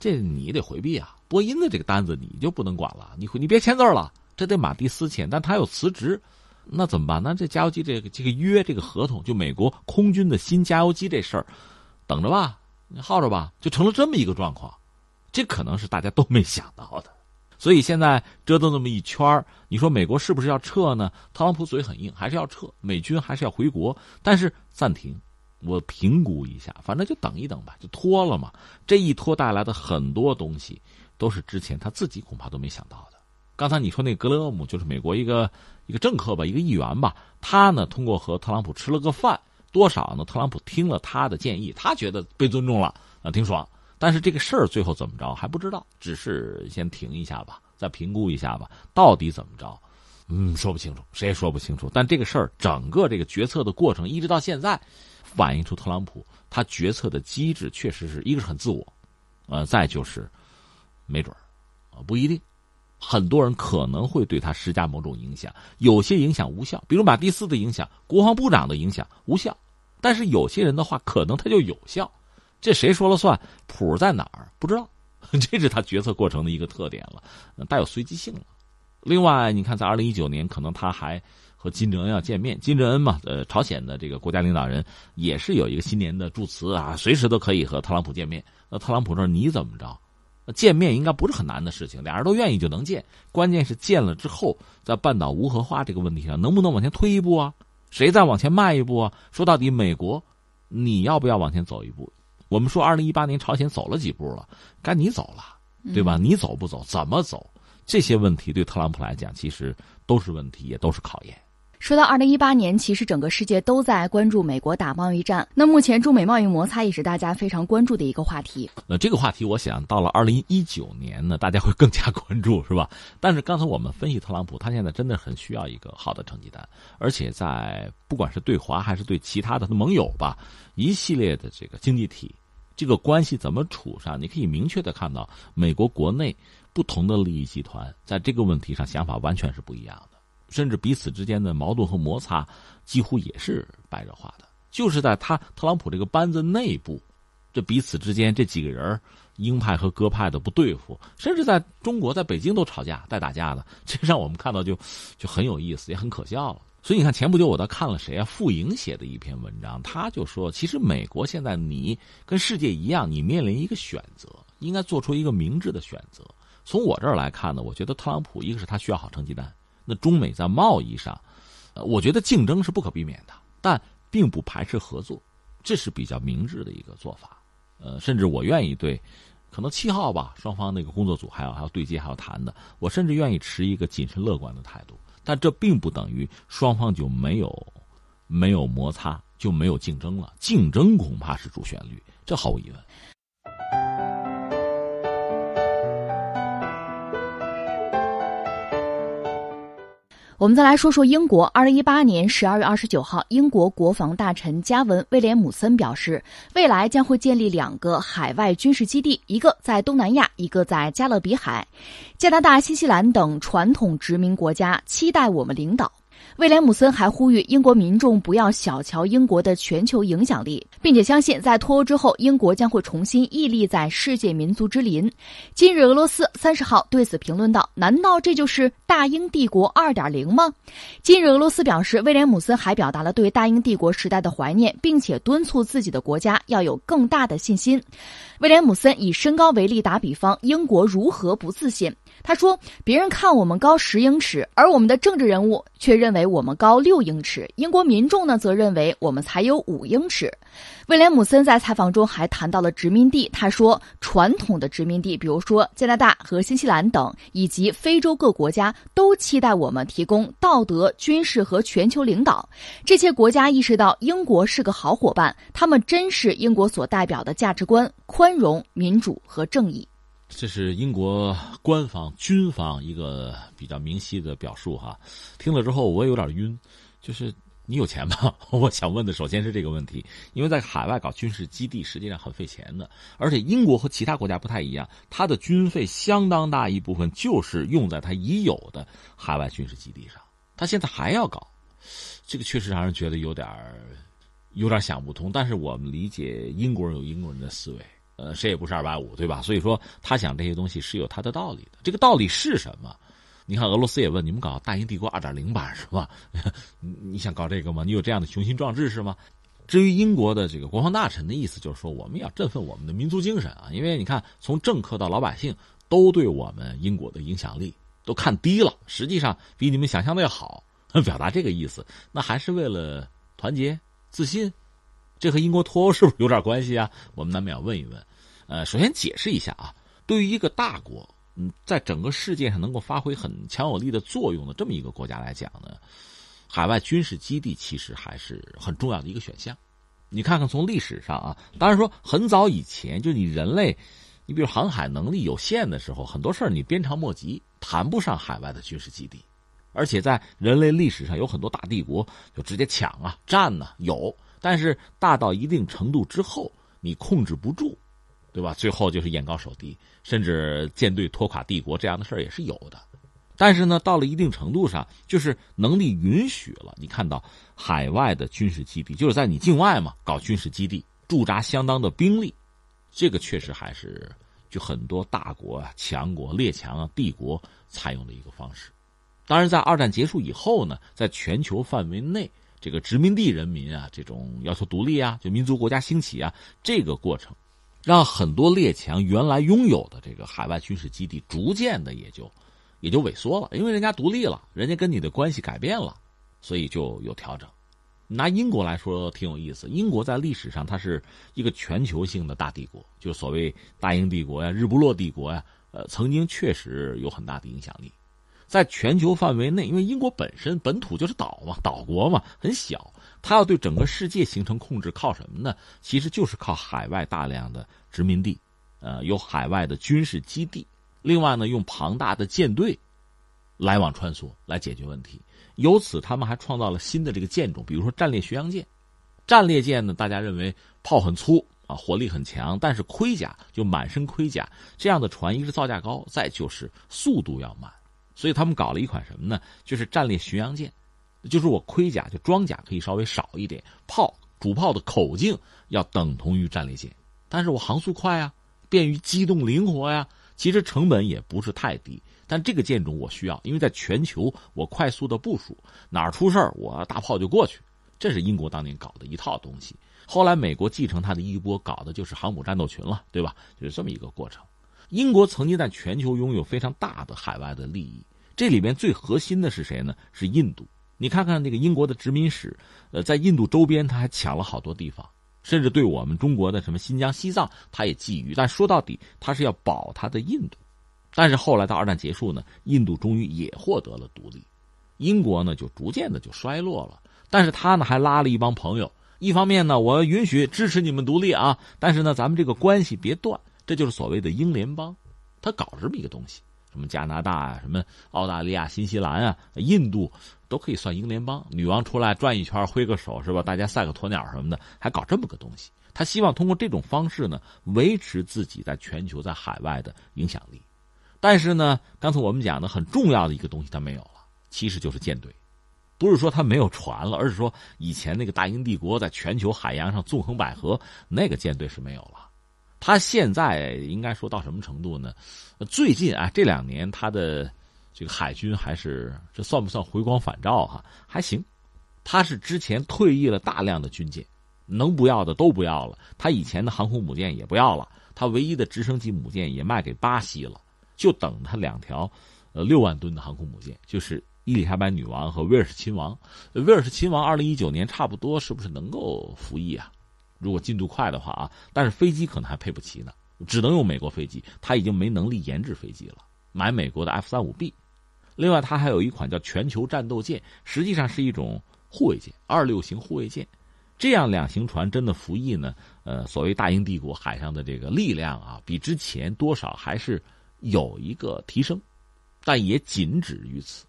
这你得回避啊！波音的这个单子你就不能管了，你你别签字了，这得马蒂斯签，但他要辞职，那怎么办？那这加油机这个这个约这个合同，就美国空军的新加油机这事儿，等着吧，你耗着吧，就成了这么一个状况，这可能是大家都没想到的。所以现在折腾这么一圈你说美国是不是要撤呢？特朗普嘴很硬，还是要撤，美军还是要回国，但是暂停，我评估一下，反正就等一等吧，就拖了嘛。这一拖带来的很多东西，都是之前他自己恐怕都没想到的。刚才你说那格雷厄姆就是美国一个一个政客吧，一个议员吧，他呢通过和特朗普吃了个饭，多少呢？特朗普听了他的建议，他觉得被尊重了啊，挺爽。但是这个事儿最后怎么着还不知道，只是先停一下吧，再评估一下吧，到底怎么着，嗯，说不清楚，谁也说不清楚。但这个事儿整个这个决策的过程一直到现在，反映出特朗普他决策的机制确实是一个是很自我，呃，再就是没准儿啊不一定，很多人可能会对他施加某种影响，有些影响无效，比如马蒂斯的影响，国防部长的影响无效，但是有些人的话可能他就有效。这谁说了算？谱在哪儿？不知道，这是他决策过程的一个特点了，带有随机性了。另外，你看，在二零一九年，可能他还和金正恩要见面。金正恩嘛，呃，朝鲜的这个国家领导人也是有一个新年的祝词啊，随时都可以和特朗普见面。那特朗普说：“你怎么着？见面应该不是很难的事情，俩人都愿意就能见。关键是见了之后，在半岛无核化这个问题上，能不能往前推一步啊？谁再往前迈一步啊？说到底，美国，你要不要往前走一步？”我们说，二零一八年朝鲜走了几步了？该你走了，对吧？你走不走？怎么走？这些问题对特朗普来讲，其实都是问题，也都是考验。说到二零一八年，其实整个世界都在关注美国打贸易战。那目前中美贸易摩擦也是大家非常关注的一个话题。那，这个话题，我想到了二零一九年呢，大家会更加关注，是吧？但是刚才我们分析特朗普，他现在真的很需要一个好的成绩单，而且在不管是对华还是对其他的盟友吧，一系列的这个经济体，这个关系怎么处上？你可以明确的看到，美国国内不同的利益集团在这个问题上想法完全是不一样的。甚至彼此之间的矛盾和摩擦，几乎也是白热化的。就是在他特朗普这个班子内部，这彼此之间这几个人，鹰派和鸽派的不对付，甚至在中国在北京都吵架带打架的，这让我们看到就就很有意思，也很可笑了。所以你看，前不久我倒看了谁啊？傅莹写的一篇文章，他就说，其实美国现在你跟世界一样，你面临一个选择，应该做出一个明智的选择。从我这儿来看呢，我觉得特朗普一个是他需要好成绩单。那中美在贸易上，呃，我觉得竞争是不可避免的，但并不排斥合作，这是比较明智的一个做法。呃，甚至我愿意对，可能七号吧，双方那个工作组还要还要对接还要谈的，我甚至愿意持一个谨慎乐观的态度。但这并不等于双方就没有没有摩擦，就没有竞争了。竞争恐怕是主旋律，这毫无疑问。我们再来说说英国。二零一八年十二月二十九号，英国国防大臣加文·威廉姆森表示，未来将会建立两个海外军事基地，一个在东南亚，一个在加勒比海。加拿大、新西兰等传统殖民国家期待我们领导。威廉姆森还呼吁英国民众不要小瞧英国的全球影响力，并且相信在脱欧之后，英国将会重新屹立在世界民族之林。今日俄罗斯三十号对此评论道：“难道这就是大英帝国二点零吗？”今日俄罗斯表示，威廉姆森还表达了对大英帝国时代的怀念，并且敦促自己的国家要有更大的信心。威廉姆森以身高为例打比方，英国如何不自信？他说：“别人看我们高十英尺，而我们的政治人物却认为我们高六英尺。英国民众呢，则认为我们才有五英尺。”威廉姆森在采访中还谈到了殖民地。他说：“传统的殖民地，比如说加拿大和新西兰等，以及非洲各国家，都期待我们提供道德、军事和全球领导。这些国家意识到英国是个好伙伴，他们珍视英国所代表的价值观：宽容、民主和正义。”这是英国官方军方一个比较明晰的表述哈，听了之后我有点晕，就是你有钱吗？我想问的首先是这个问题，因为在海外搞军事基地实际上很费钱的，而且英国和其他国家不太一样，它的军费相当大一部分就是用在它已有的海外军事基地上，它现在还要搞，这个确实让人觉得有点有点想不通。但是我们理解英国人有英国人的思维。呃，谁也不是二百五，对吧？所以说，他想这些东西是有他的道理的。这个道理是什么？你看，俄罗斯也问你们搞大英帝国二点零版是吧？你想搞这个吗？你有这样的雄心壮志是吗？至于英国的这个国防大臣的意思，就是说我们要振奋我们的民族精神啊！因为你看，从政客到老百姓都对我们英国的影响力都看低了，实际上比你们想象的要好，表达这个意思，那还是为了团结自信，这和英国脱欧是不是有点关系啊？我们难免要问一问。呃，首先解释一下啊，对于一个大国，嗯，在整个世界上能够发挥很强有力的作用的这么一个国家来讲呢，海外军事基地其实还是很重要的一个选项。你看看从历史上啊，当然说很早以前，就你人类，你比如航海能力有限的时候，很多事儿你鞭长莫及，谈不上海外的军事基地。而且在人类历史上有很多大帝国就直接抢啊、占呢，有，但是大到一定程度之后，你控制不住，对吧？最后就是眼高手低，甚至舰队拖垮帝国这样的事儿也是有的。但是呢，到了一定程度上，就是能力允许了，你看到海外的军事基地，就是在你境外嘛，搞军事基地，驻扎相当的兵力，这个确实还是就很多大国啊、强国、列强啊、帝国采用的一个方式。当然，在二战结束以后呢，在全球范围内，这个殖民地人民啊，这种要求独立啊，就民族国家兴起啊，这个过程，让很多列强原来拥有的这个海外军事基地，逐渐的也就。也就萎缩了，因为人家独立了，人家跟你的关系改变了，所以就有调整。拿英国来说挺有意思，英国在历史上它是一个全球性的大帝国，就所谓大英帝国呀、日不落帝国呀，呃，曾经确实有很大的影响力。在全球范围内，因为英国本身本土就是岛嘛，岛国嘛，很小，它要对整个世界形成控制，靠什么呢？其实就是靠海外大量的殖民地，呃，有海外的军事基地。另外呢，用庞大的舰队来往穿梭来解决问题。由此，他们还创造了新的这个舰种，比如说战列巡洋舰。战列舰呢，大家认为炮很粗啊，火力很强，但是盔甲就满身盔甲，这样的船一是造价高，再就是速度要慢。所以他们搞了一款什么呢？就是战列巡洋舰，就是我盔甲就装甲可以稍微少一点，炮主炮的口径要等同于战列舰，但是我航速快啊，便于机动灵活呀。其实成本也不是太低，但这个舰种我需要，因为在全球我快速的部署，哪儿出事儿我大炮就过去。这是英国当年搞的一套东西。后来美国继承它的衣钵，搞的就是航母战斗群了，对吧？就是这么一个过程。英国曾经在全球拥有非常大的海外的利益，这里面最核心的是谁呢？是印度。你看看那个英国的殖民史，呃，在印度周边他还抢了好多地方。甚至对我们中国的什么新疆、西藏，他也觊觎。但说到底，他是要保他的印度。但是后来到二战结束呢，印度终于也获得了独立，英国呢就逐渐的就衰落了。但是他呢还拉了一帮朋友，一方面呢我允许支持你们独立啊，但是呢咱们这个关系别断，这就是所谓的英联邦，他搞这么一个东西。什么加拿大啊，什么澳大利亚、新西兰啊，印度都可以算英联邦。女王出来转一圈，挥个手是吧？大家赛个鸵鸟什么的，还搞这么个东西。他希望通过这种方式呢，维持自己在全球、在海外的影响力。但是呢，刚才我们讲的很重要的一个东西，他没有了，其实就是舰队。不是说他没有船了，而是说以前那个大英帝国在全球海洋上纵横捭阖，那个舰队是没有了。他现在应该说到什么程度呢？最近啊，这两年他的这个海军还是这算不算回光返照哈？还行。他是之前退役了大量的军舰，能不要的都不要了。他以前的航空母舰也不要了，他唯一的直升机母舰也卖给巴西了，就等他两条呃六万吨的航空母舰，就是伊丽莎白女王和威尔士亲王。威尔士亲王二零一九年差不多是不是能够服役啊？如果进度快的话啊，但是飞机可能还配不齐呢，只能用美国飞机，他已经没能力研制飞机了，买美国的 F 三五 B。另外，他还有一款叫全球战斗舰，实际上是一种护卫舰，二六型护卫舰。这样两型船真的服役呢？呃，所谓大英帝国海上的这个力量啊，比之前多少还是有一个提升，但也仅止于此。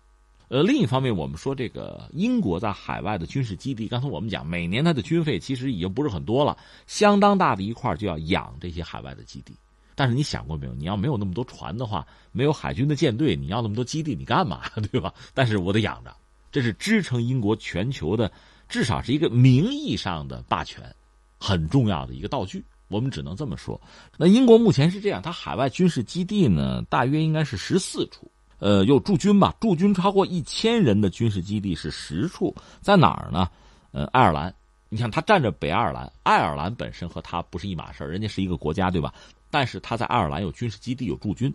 呃，另一方面，我们说这个英国在海外的军事基地，刚才我们讲，每年它的军费其实已经不是很多了，相当大的一块就要养这些海外的基地。但是你想过没有？你要没有那么多船的话，没有海军的舰队，你要那么多基地，你干嘛？对吧？但是我得养着，这是支撑英国全球的，至少是一个名义上的霸权，很重要的一个道具。我们只能这么说。那英国目前是这样，它海外军事基地呢，大约应该是十四处。呃，有驻军吧？驻军超过一千人的军事基地是十处，在哪儿呢？呃，爱尔兰，你看他占着北爱尔兰，爱尔兰本身和他不是一码事人家是一个国家，对吧？但是他在爱尔兰有军事基地，有驻军。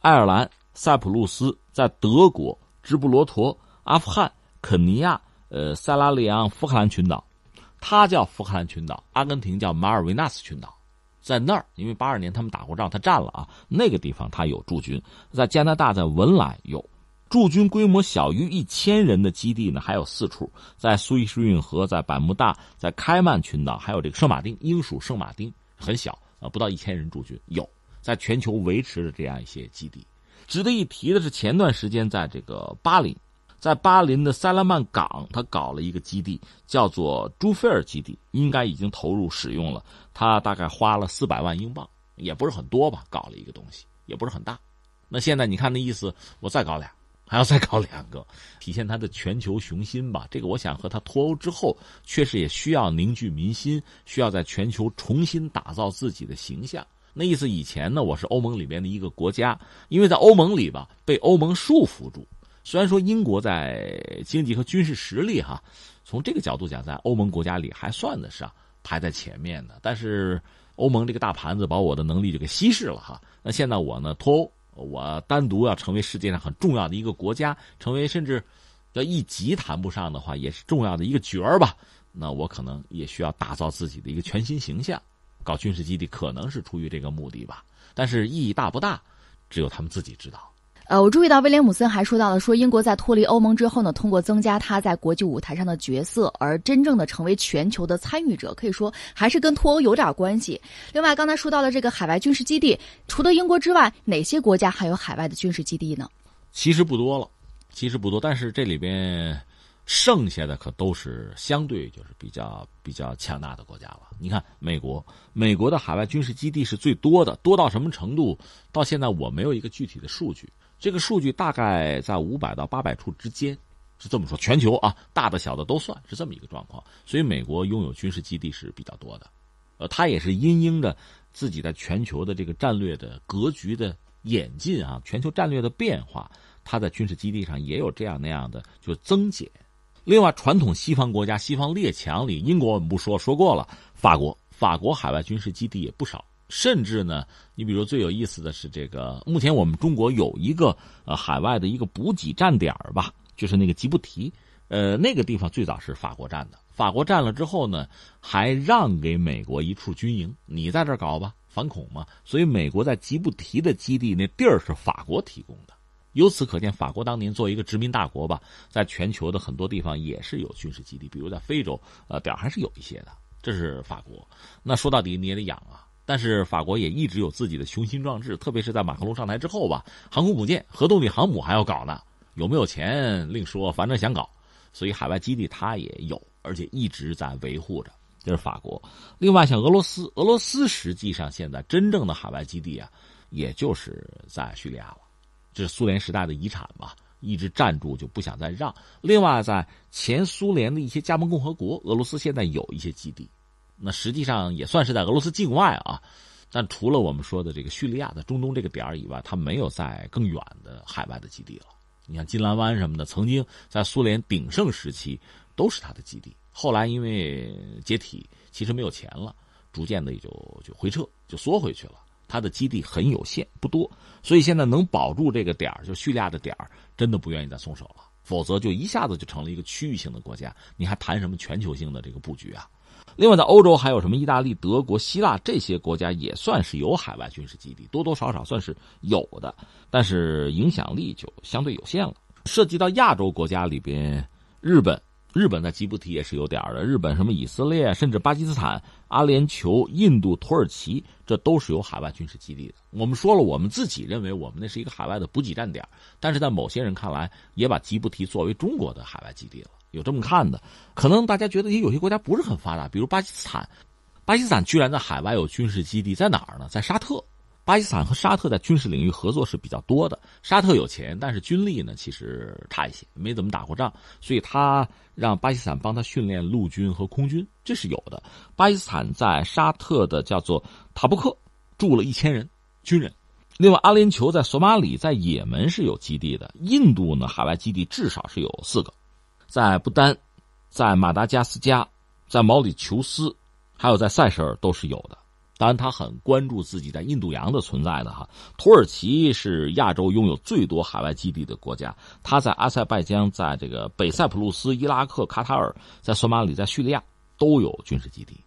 爱尔兰、塞浦路斯，在德国、直布罗陀、阿富汗、肯尼亚、呃塞拉利昂、福克兰群岛，它叫福克兰群岛，阿根廷叫马尔维纳斯群岛，在那儿，因为八二年他们打过仗，他占了啊，那个地方他有驻军，在加拿大，在文莱有。驻军规模小于一千人的基地呢，还有四处，在苏伊士运河、在百慕大、在开曼群岛，还有这个圣马丁，英属圣马丁很小啊，不到一千人驻军，有在全球维持着这样一些基地。值得一提的是，前段时间在这个巴林，在巴林的塞拉曼港，他搞了一个基地，叫做朱菲尔基地，应该已经投入使用了。他大概花了四百万英镑，也不是很多吧，搞了一个东西，也不是很大。那现在你看那意思，我再搞俩。还要再搞两个，体现他的全球雄心吧。这个我想和他脱欧之后，确实也需要凝聚民心，需要在全球重新打造自己的形象。那意思，以前呢，我是欧盟里面的一个国家，因为在欧盟里吧，被欧盟束缚住。虽然说英国在经济和军事实力哈，从这个角度讲，在欧盟国家里还算得上排在前面的，但是欧盟这个大盘子把我的能力就给稀释了哈。那现在我呢脱欧。我单独要成为世界上很重要的一个国家，成为甚至要一级谈不上的话，也是重要的一个角儿吧。那我可能也需要打造自己的一个全新形象，搞军事基地可能是出于这个目的吧。但是意义大不大，只有他们自己知道。呃，我注意到威廉姆森还说到了，说英国在脱离欧盟之后呢，通过增加他在国际舞台上的角色，而真正的成为全球的参与者，可以说还是跟脱欧有点关系。另外，刚才说到的这个海外军事基地，除了英国之外，哪些国家还有海外的军事基地呢？其实不多了，其实不多，但是这里边剩下的可都是相对就是比较比较强大的国家了。你看，美国，美国的海外军事基地是最多的，多到什么程度？到现在我没有一个具体的数据。这个数据大概在五百到八百处之间，是这么说。全球啊，大的小的都算是这么一个状况。所以美国拥有军事基地是比较多的，呃，它也是因应着自己在全球的这个战略的格局的演进啊，全球战略的变化，它在军事基地上也有这样那样的就增减。另外，传统西方国家、西方列强里，英国我们不说，说过了，法国，法国海外军事基地也不少。甚至呢，你比如最有意思的是这个，目前我们中国有一个呃海外的一个补给站点吧，就是那个吉布提，呃那个地方最早是法国占的，法国占了之后呢，还让给美国一处军营，你在这搞吧，反恐嘛，所以美国在吉布提的基地那地儿是法国提供的，由此可见，法国当年作为一个殖民大国吧，在全球的很多地方也是有军事基地，比如在非洲，呃点还是有一些的，这是法国。那说到底你也得养啊。但是法国也一直有自己的雄心壮志，特别是在马克龙上台之后吧，航空母舰、核动力航母还要搞呢，有没有钱另说，反正想搞，所以海外基地它也有，而且一直在维护着。这是法国。另外像俄罗斯，俄罗斯实际上现在真正的海外基地啊，也就是在叙利亚了，这是苏联时代的遗产吧，一直站住就不想再让。另外在前苏联的一些加盟共和国，俄罗斯现在有一些基地。那实际上也算是在俄罗斯境外啊，但除了我们说的这个叙利亚的中东这个点以外，它没有在更远的海外的基地了。你像金兰湾什么的，曾经在苏联鼎盛时期都是它的基地，后来因为解体，其实没有钱了，逐渐的也就就回撤，就缩回去了。它的基地很有限，不多，所以现在能保住这个点儿，就叙利亚的点儿，真的不愿意再松手了，否则就一下子就成了一个区域性的国家，你还谈什么全球性的这个布局啊？另外，在欧洲还有什么意大利、德国、希腊这些国家也算是有海外军事基地，多多少少算是有的，但是影响力就相对有限了。涉及到亚洲国家里边，日本，日本在吉布提也是有点的。日本什么以色列，甚至巴基斯坦、阿联酋、印度、土耳其，这都是有海外军事基地的。我们说了，我们自己认为我们那是一个海外的补给站点，但是在某些人看来，也把吉布提作为中国的海外基地了。有这么看的，可能大家觉得也有些国家不是很发达，比如巴基斯坦，巴基斯坦居然在海外有军事基地，在哪儿呢？在沙特。巴基斯坦和沙特在军事领域合作是比较多的。沙特有钱，但是军力呢其实差一些，没怎么打过仗，所以他让巴基斯坦帮他训练陆军和空军，这是有的。巴基斯坦在沙特的叫做塔布克住了一千人军人。另外，阿联酋在索马里、在也门是有基地的。印度呢，海外基地至少是有四个。在不丹，在马达加斯加，在毛里求斯，还有在塞舌尔都是有的。当然，他很关注自己在印度洋的存在的哈。土耳其是亚洲拥有最多海外基地的国家，他在阿塞拜疆、在这个北塞浦路斯、伊拉克、卡塔尔、在索马里、在叙利亚都有军事基地。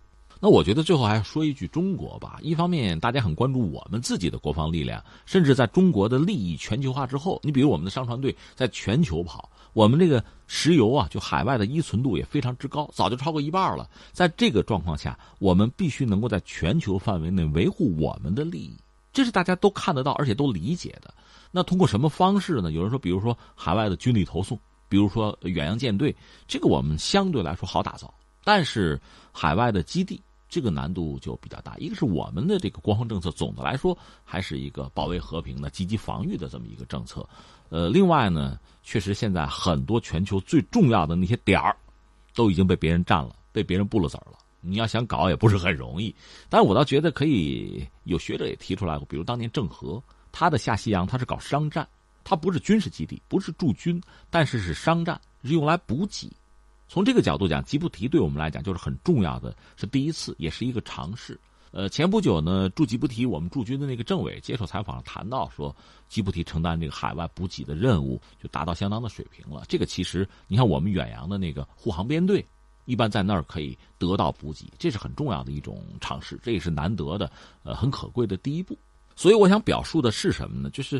那我觉得最后还要说一句中国吧。一方面，大家很关注我们自己的国防力量，甚至在中国的利益全球化之后，你比如我们的商船队在全球跑，我们这个石油啊，就海外的依存度也非常之高，早就超过一半了。在这个状况下，我们必须能够在全球范围内维护我们的利益，这是大家都看得到而且都理解的。那通过什么方式呢？有人说，比如说海外的军力投送，比如说远洋舰队，这个我们相对来说好打造，但是海外的基地。这个难度就比较大。一个是我们的这个国防政策，总的来说还是一个保卫和平的、积极防御的这么一个政策。呃，另外呢，确实现在很多全球最重要的那些点儿，都已经被别人占了，被别人布了子儿了。你要想搞也不是很容易。但是我倒觉得可以，有学者也提出来过，比如当年郑和，他的下西洋他是搞商战，他不是军事基地，不是驻军，但是是商战，是用来补给。从这个角度讲，吉布提对我们来讲就是很重要的，是第一次，也是一个尝试。呃，前不久呢，驻吉布提我们驻军的那个政委接受采访谈到说，吉布提承担这个海外补给的任务就达到相当的水平了。这个其实你看，我们远洋的那个护航编队，一般在那儿可以得到补给，这是很重要的一种尝试，这也是难得的，呃，很可贵的第一步。所以我想表述的是什么呢？就是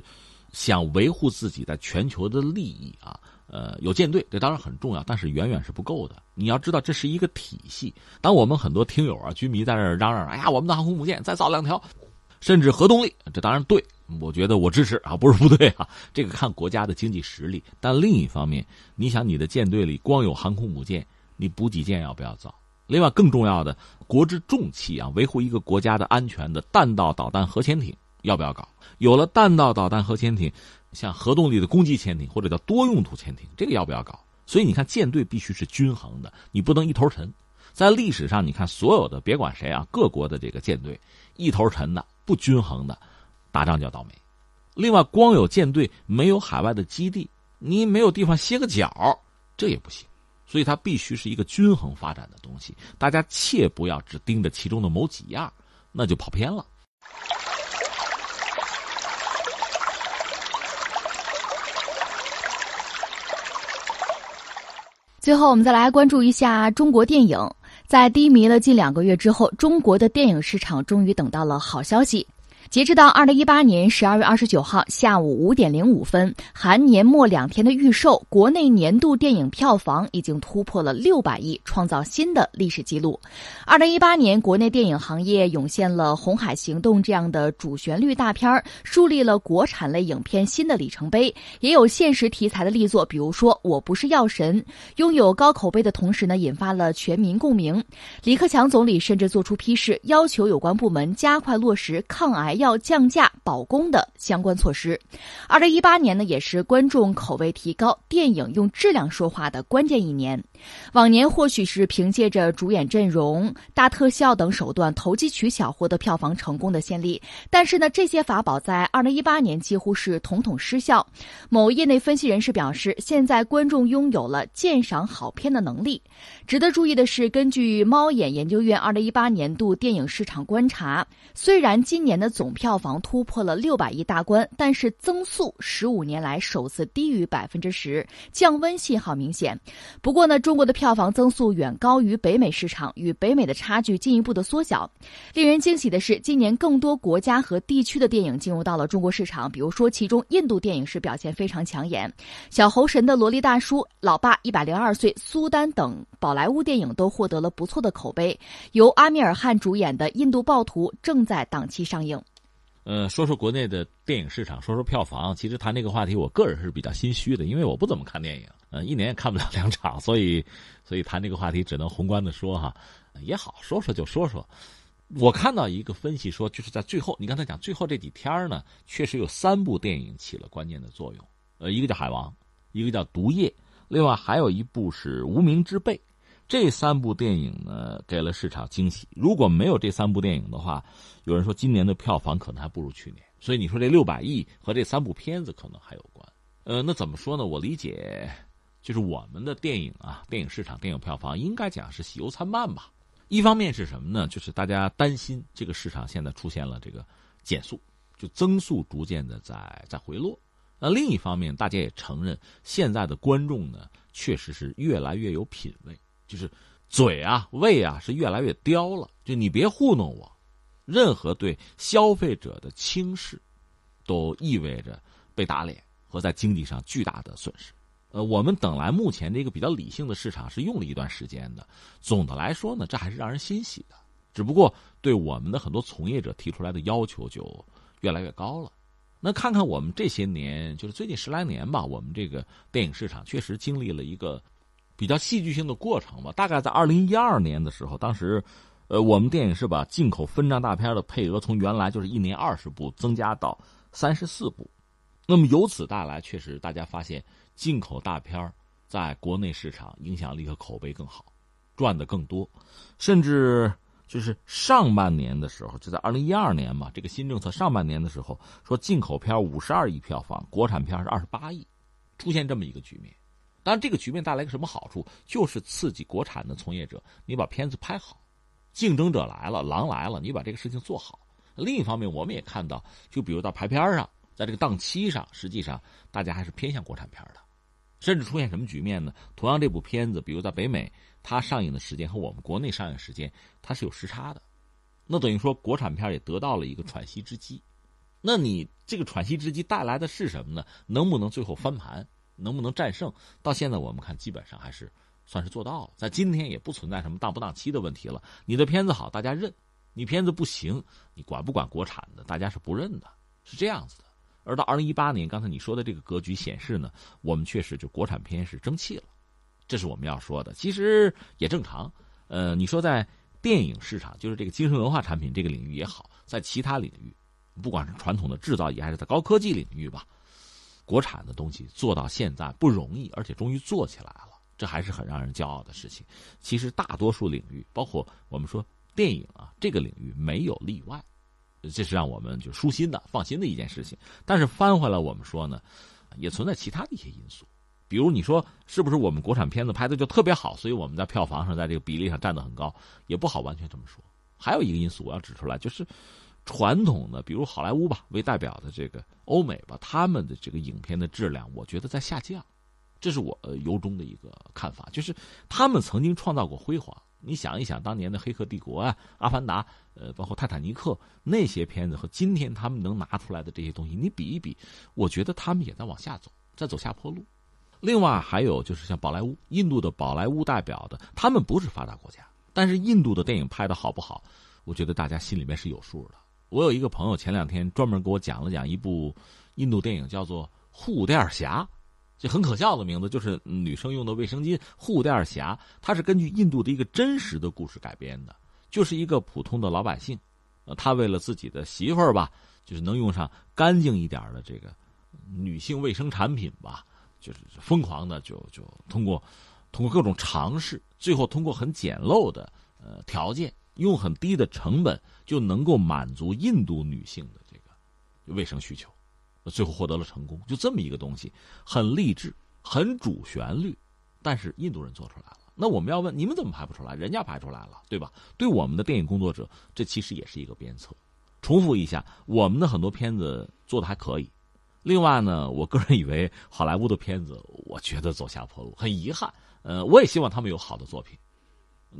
想维护自己在全球的利益啊。呃，有舰队，这当然很重要，但是远远是不够的。你要知道，这是一个体系。当我们很多听友啊、军迷在这嚷嚷：“哎呀，我们的航空母舰再造两条，甚至核动力。”这当然对，我觉得我支持啊，不是不对啊。这个看国家的经济实力。但另一方面，你想，你的舰队里光有航空母舰，你补给舰要不要造？另外，更重要的，国之重器啊，维护一个国家的安全的弹道导弹核潜艇要不要搞？有了弹道导弹核潜艇。像核动力的攻击潜艇或者叫多用途潜艇，这个要不要搞？所以你看，舰队必须是均衡的，你不能一头沉。在历史上，你看所有的别管谁啊，各国的这个舰队一头沉的、不均衡的，打仗就要倒霉。另外，光有舰队没有海外的基地，你没有地方歇个脚，这也不行。所以它必须是一个均衡发展的东西。大家切不要只盯着其中的某几样，那就跑偏了。最后，我们再来关注一下中国电影。在低迷了近两个月之后，中国的电影市场终于等到了好消息。截止到二零一八年十二月二十九号下午五点零五分，含年末两天的预售，国内年度电影票房已经突破了六百亿，创造新的历史记录。二零一八年，国内电影行业涌现了《红海行动》这样的主旋律大片树立了国产类影片新的里程碑；也有现实题材的力作，比如说《我不是药神》，拥有高口碑的同时呢，引发了全民共鸣。李克强总理甚至作出批示，要求有关部门加快落实抗癌。要降价保供的相关措施。二零一八年呢，也是观众口味提高、电影用质量说话的关键一年。往年或许是凭借着主演阵容、大特效等手段投机取巧获得票房成功的先例，但是呢，这些法宝在二零一八年几乎是统统失效。某业内分析人士表示，现在观众拥有了鉴赏好片的能力。值得注意的是，根据猫眼研究院二零一八年度电影市场观察，虽然今年的总票房突破了六百亿大关，但是增速十五年来首次低于百分之十，降温信号明显。不过呢，中国的票房增速远高于北美市场，与北美的差距进一步的缩小。令人惊喜的是，今年更多国家和地区的电影进入到了中国市场，比如说其中印度电影是表现非常抢眼，小猴神的萝莉大叔、老爸一百零二岁、苏丹等宝莱坞电影都获得了不错的口碑。由阿米尔汗主演的《印度暴徒》正在档期上映。呃，说说国内的电影市场，说说票房。其实谈这个话题，我个人是比较心虚的，因为我不怎么看电影，呃，一年也看不了两场，所以，所以谈这个话题只能宏观的说哈，也好，说说就说说。我看到一个分析说，就是在最后，你刚才讲最后这几天呢，确实有三部电影起了关键的作用，呃，一个叫《海王》，一个叫《毒液》，另外还有一部是《无名之辈》。这三部电影呢，给了市场惊喜。如果没有这三部电影的话，有人说今年的票房可能还不如去年。所以你说这六百亿和这三部片子可能还有关。呃，那怎么说呢？我理解，就是我们的电影啊，电影市场、电影票房应该讲是喜忧参半吧。一方面是什么呢？就是大家担心这个市场现在出现了这个减速，就增速逐渐的在在回落。那另一方面，大家也承认现在的观众呢，确实是越来越有品位，就是嘴啊、胃啊是越来越刁了。就你别糊弄我，任何对消费者的轻视，都意味着被打脸和在经济上巨大的损失。呃，我们等来目前这个比较理性的市场是用了一段时间的。总的来说呢，这还是让人欣喜的。只不过对我们的很多从业者提出来的要求就越来越高了。那看看我们这些年，就是最近十来年吧，我们这个电影市场确实经历了一个比较戏剧性的过程吧。大概在二零一二年的时候，当时，呃，我们电影是把进口分账大片的配额从原来就是一年二十部增加到三十四部。那么由此带来，确实大家发现。进口大片在国内市场影响力和口碑更好，赚的更多，甚至就是上半年的时候，就在二零一二年嘛，这个新政策上半年的时候，说进口片五十二亿票房，国产片是二十八亿，出现这么一个局面。当然，这个局面带来一个什么好处，就是刺激国产的从业者，你把片子拍好，竞争者来了，狼来了，你把这个事情做好。另一方面，我们也看到，就比如到排片上，在这个档期上，实际上大家还是偏向国产片的。甚至出现什么局面呢？同样，这部片子，比如在北美，它上映的时间和我们国内上映时间，它是有时差的。那等于说，国产片也得到了一个喘息之机。那你这个喘息之机带来的是什么呢？能不能最后翻盘？能不能战胜？到现在我们看，基本上还是算是做到了。在今天也不存在什么档不档期的问题了。你的片子好，大家认；你片子不行，你管不管国产的，大家是不认的，是这样子的。而到二零一八年，刚才你说的这个格局显示呢，我们确实就国产片是争气了，这是我们要说的。其实也正常，呃，你说在电影市场，就是这个精神文化产品这个领域也好，在其他领域，不管是传统的制造业还是在高科技领域吧，国产的东西做到现在不容易，而且终于做起来了，这还是很让人骄傲的事情。其实大多数领域，包括我们说电影啊这个领域，没有例外。这是让我们就舒心的、放心的一件事情。但是翻回来，我们说呢，也存在其他的一些因素。比如你说是不是我们国产片子拍的就特别好，所以我们在票房上在这个比例上占得很高，也不好完全这么说。还有一个因素我要指出来，就是传统的，比如好莱坞吧为代表的这个欧美吧，他们的这个影片的质量，我觉得在下降。这是我由衷的一个看法，就是他们曾经创造过辉煌。你想一想，当年的《黑客帝国》啊，《阿凡达》，呃，包括《泰坦尼克》那些片子和今天他们能拿出来的这些东西，你比一比，我觉得他们也在往下走，在走下坡路。另外还有就是像宝莱坞，印度的宝莱坞代表的，他们不是发达国家，但是印度的电影拍的好不好，我觉得大家心里面是有数的。我有一个朋友前两天专门给我讲了讲一部印度电影，叫做《护垫侠》。这很可笑的名字，就是女生用的卫生巾护垫侠。它是根据印度的一个真实的故事改编的，就是一个普通的老百姓，呃，他为了自己的媳妇儿吧，就是能用上干净一点的这个女性卫生产品吧，就是疯狂的就就通过通过各种尝试，最后通过很简陋的呃条件，用很低的成本就能够满足印度女性的这个卫生需求。最后获得了成功，就这么一个东西，很励志，很主旋律，但是印度人做出来了。那我们要问，你们怎么拍不出来？人家拍出来了，对吧？对我们的电影工作者，这其实也是一个鞭策。重复一下，我们的很多片子做的还可以。另外呢，我个人以为好莱坞的片子，我觉得走下坡路，很遗憾。呃，我也希望他们有好的作品，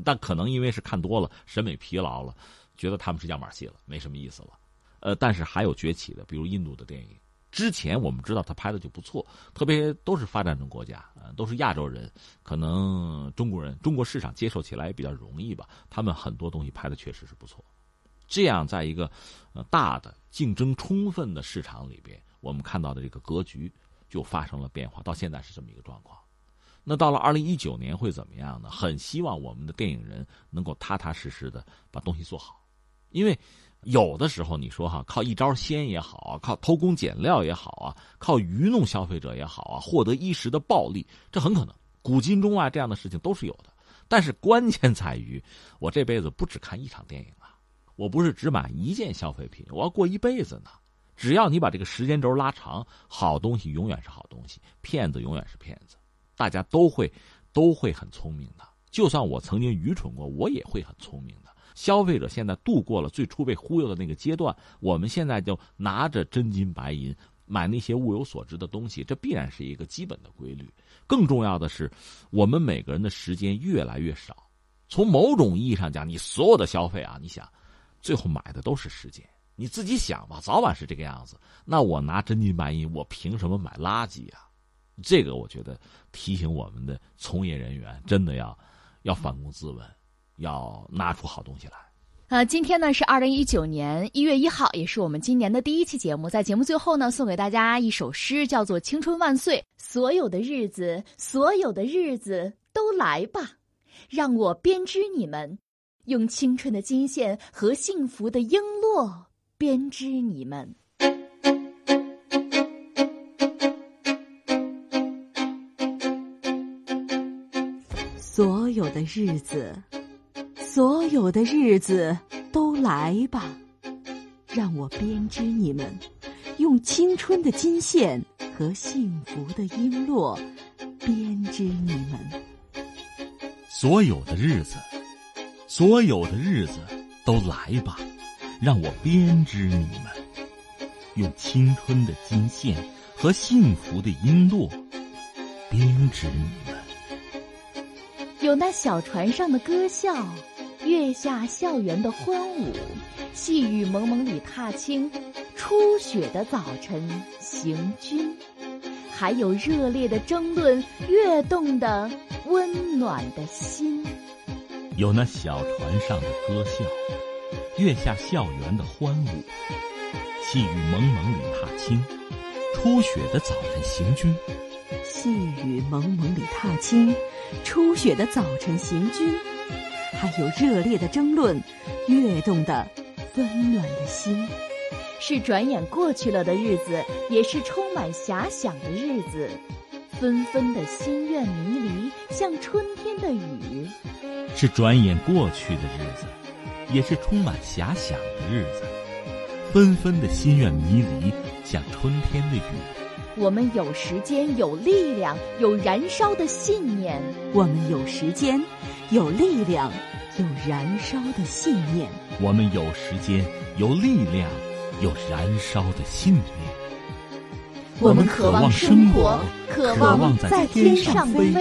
但可能因为是看多了，审美疲劳了，觉得他们是样板戏了，没什么意思了。呃，但是还有崛起的，比如印度的电影。之前我们知道他拍的就不错，特别都是发展中国家，呃，都是亚洲人，可能中国人中国市场接受起来也比较容易吧。他们很多东西拍的确实是不错。这样，在一个呃大的竞争充分的市场里边，我们看到的这个格局就发生了变化，到现在是这么一个状况。那到了二零一九年会怎么样呢？很希望我们的电影人能够踏踏实实的把东西做好，因为。有的时候，你说哈，靠一招鲜也好啊，靠偷工减料也好啊，靠愚弄消费者也好啊，获得一时的暴利，这很可能，古今中外这样的事情都是有的。但是关键在于，我这辈子不只看一场电影啊，我不是只买一件消费品，我要过一辈子呢。只要你把这个时间轴拉长，好东西永远是好东西，骗子永远是骗子，大家都会都会很聪明的。就算我曾经愚蠢过，我也会很聪明的。消费者现在度过了最初被忽悠的那个阶段，我们现在就拿着真金白银买那些物有所值的东西，这必然是一个基本的规律。更重要的是，我们每个人的时间越来越少。从某种意义上讲，你所有的消费啊，你想，最后买的都是时间。你自己想吧，早晚是这个样子。那我拿真金白银，我凭什么买垃圾啊？这个我觉得提醒我们的从业人员，真的要要反躬自问，要拿出好东西来。呃，今天呢是二零一九年一月一号，也是我们今年的第一期节目。在节目最后呢，送给大家一首诗，叫做《青春万岁》。所有的日子，所有的日子都来吧，让我编织你们，用青春的金线和幸福的璎珞编织你们。所有的日子，所有的日子都来吧，让我编织你们，用青春的金线和幸福的璎珞编织你们。所有的日子，所有的日子都来吧，让我编织你们，用青春的金线和幸福的璎珞编织你们。有那小船上的歌笑，月下校园的欢舞，细雨蒙蒙里踏青，初雪的早晨行军，还有热烈的争论，跃动的温暖的心。有那小船上的歌笑，月下校园的欢舞，细雨蒙蒙里踏青，初雪的早晨行军。细雨蒙蒙里踏青，初雪的早晨行军，还有热烈的争论，跃动的温暖的心，是转眼过去了的日子，也是充满遐想的日子。纷纷的心愿迷离，像春天的雨；是转眼过去的日子，也是充满遐想的日子。纷纷的心愿迷离，像春天的雨。我们有时间，有力量，有燃烧的信念。我们有时间，有力量，有燃烧的信念。我们有时间，有力量，有燃烧的信念。我们渴望生活，渴望在天上飞。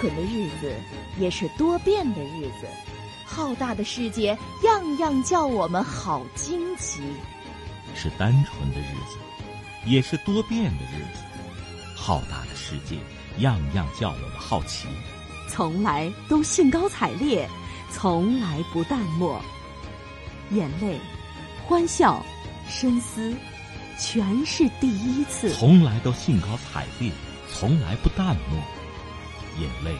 是单纯的日子，也是多变的日子。浩大的世界，样样叫我们好惊奇。是单纯的日子，也是多变的日子。浩大的世界，样样叫我们好奇。从来都兴高采烈，从来不淡漠。眼泪、欢笑、深思，全是第一次。从来都兴高采烈，从来不淡漠。眼泪、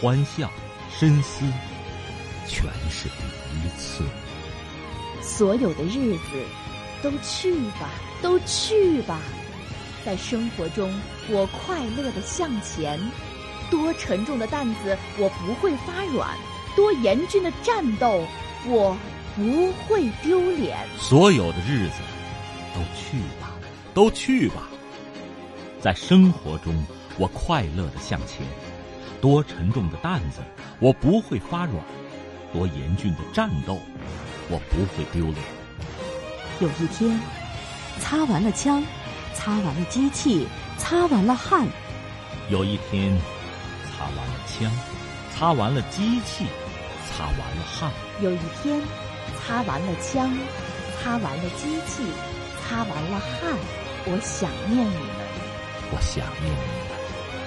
欢笑、深思，全是第一次。所有的日子，都去吧，都去吧。在生活中，我快乐的向前。多沉重的担子，我不会发软；多严峻的战斗，我不会丢脸。所有的日子，都去吧，都去吧。在生活中，我快乐的向前。多沉重的担子，我不会发软；多严峻的战斗，我不会丢脸。有一天，擦完了枪，擦完了机器，擦完了汗；有一天，擦完了枪，擦完了机器，擦完了汗；有一天，擦完了枪，擦完了机器，擦完了汗。我想念你们，我想念你们，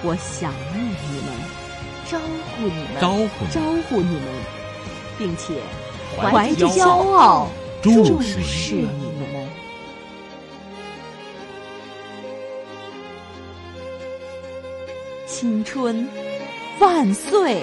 我想念你们。招呼你们，招呼招呼你们，并且怀着骄傲注视你们。青春万岁！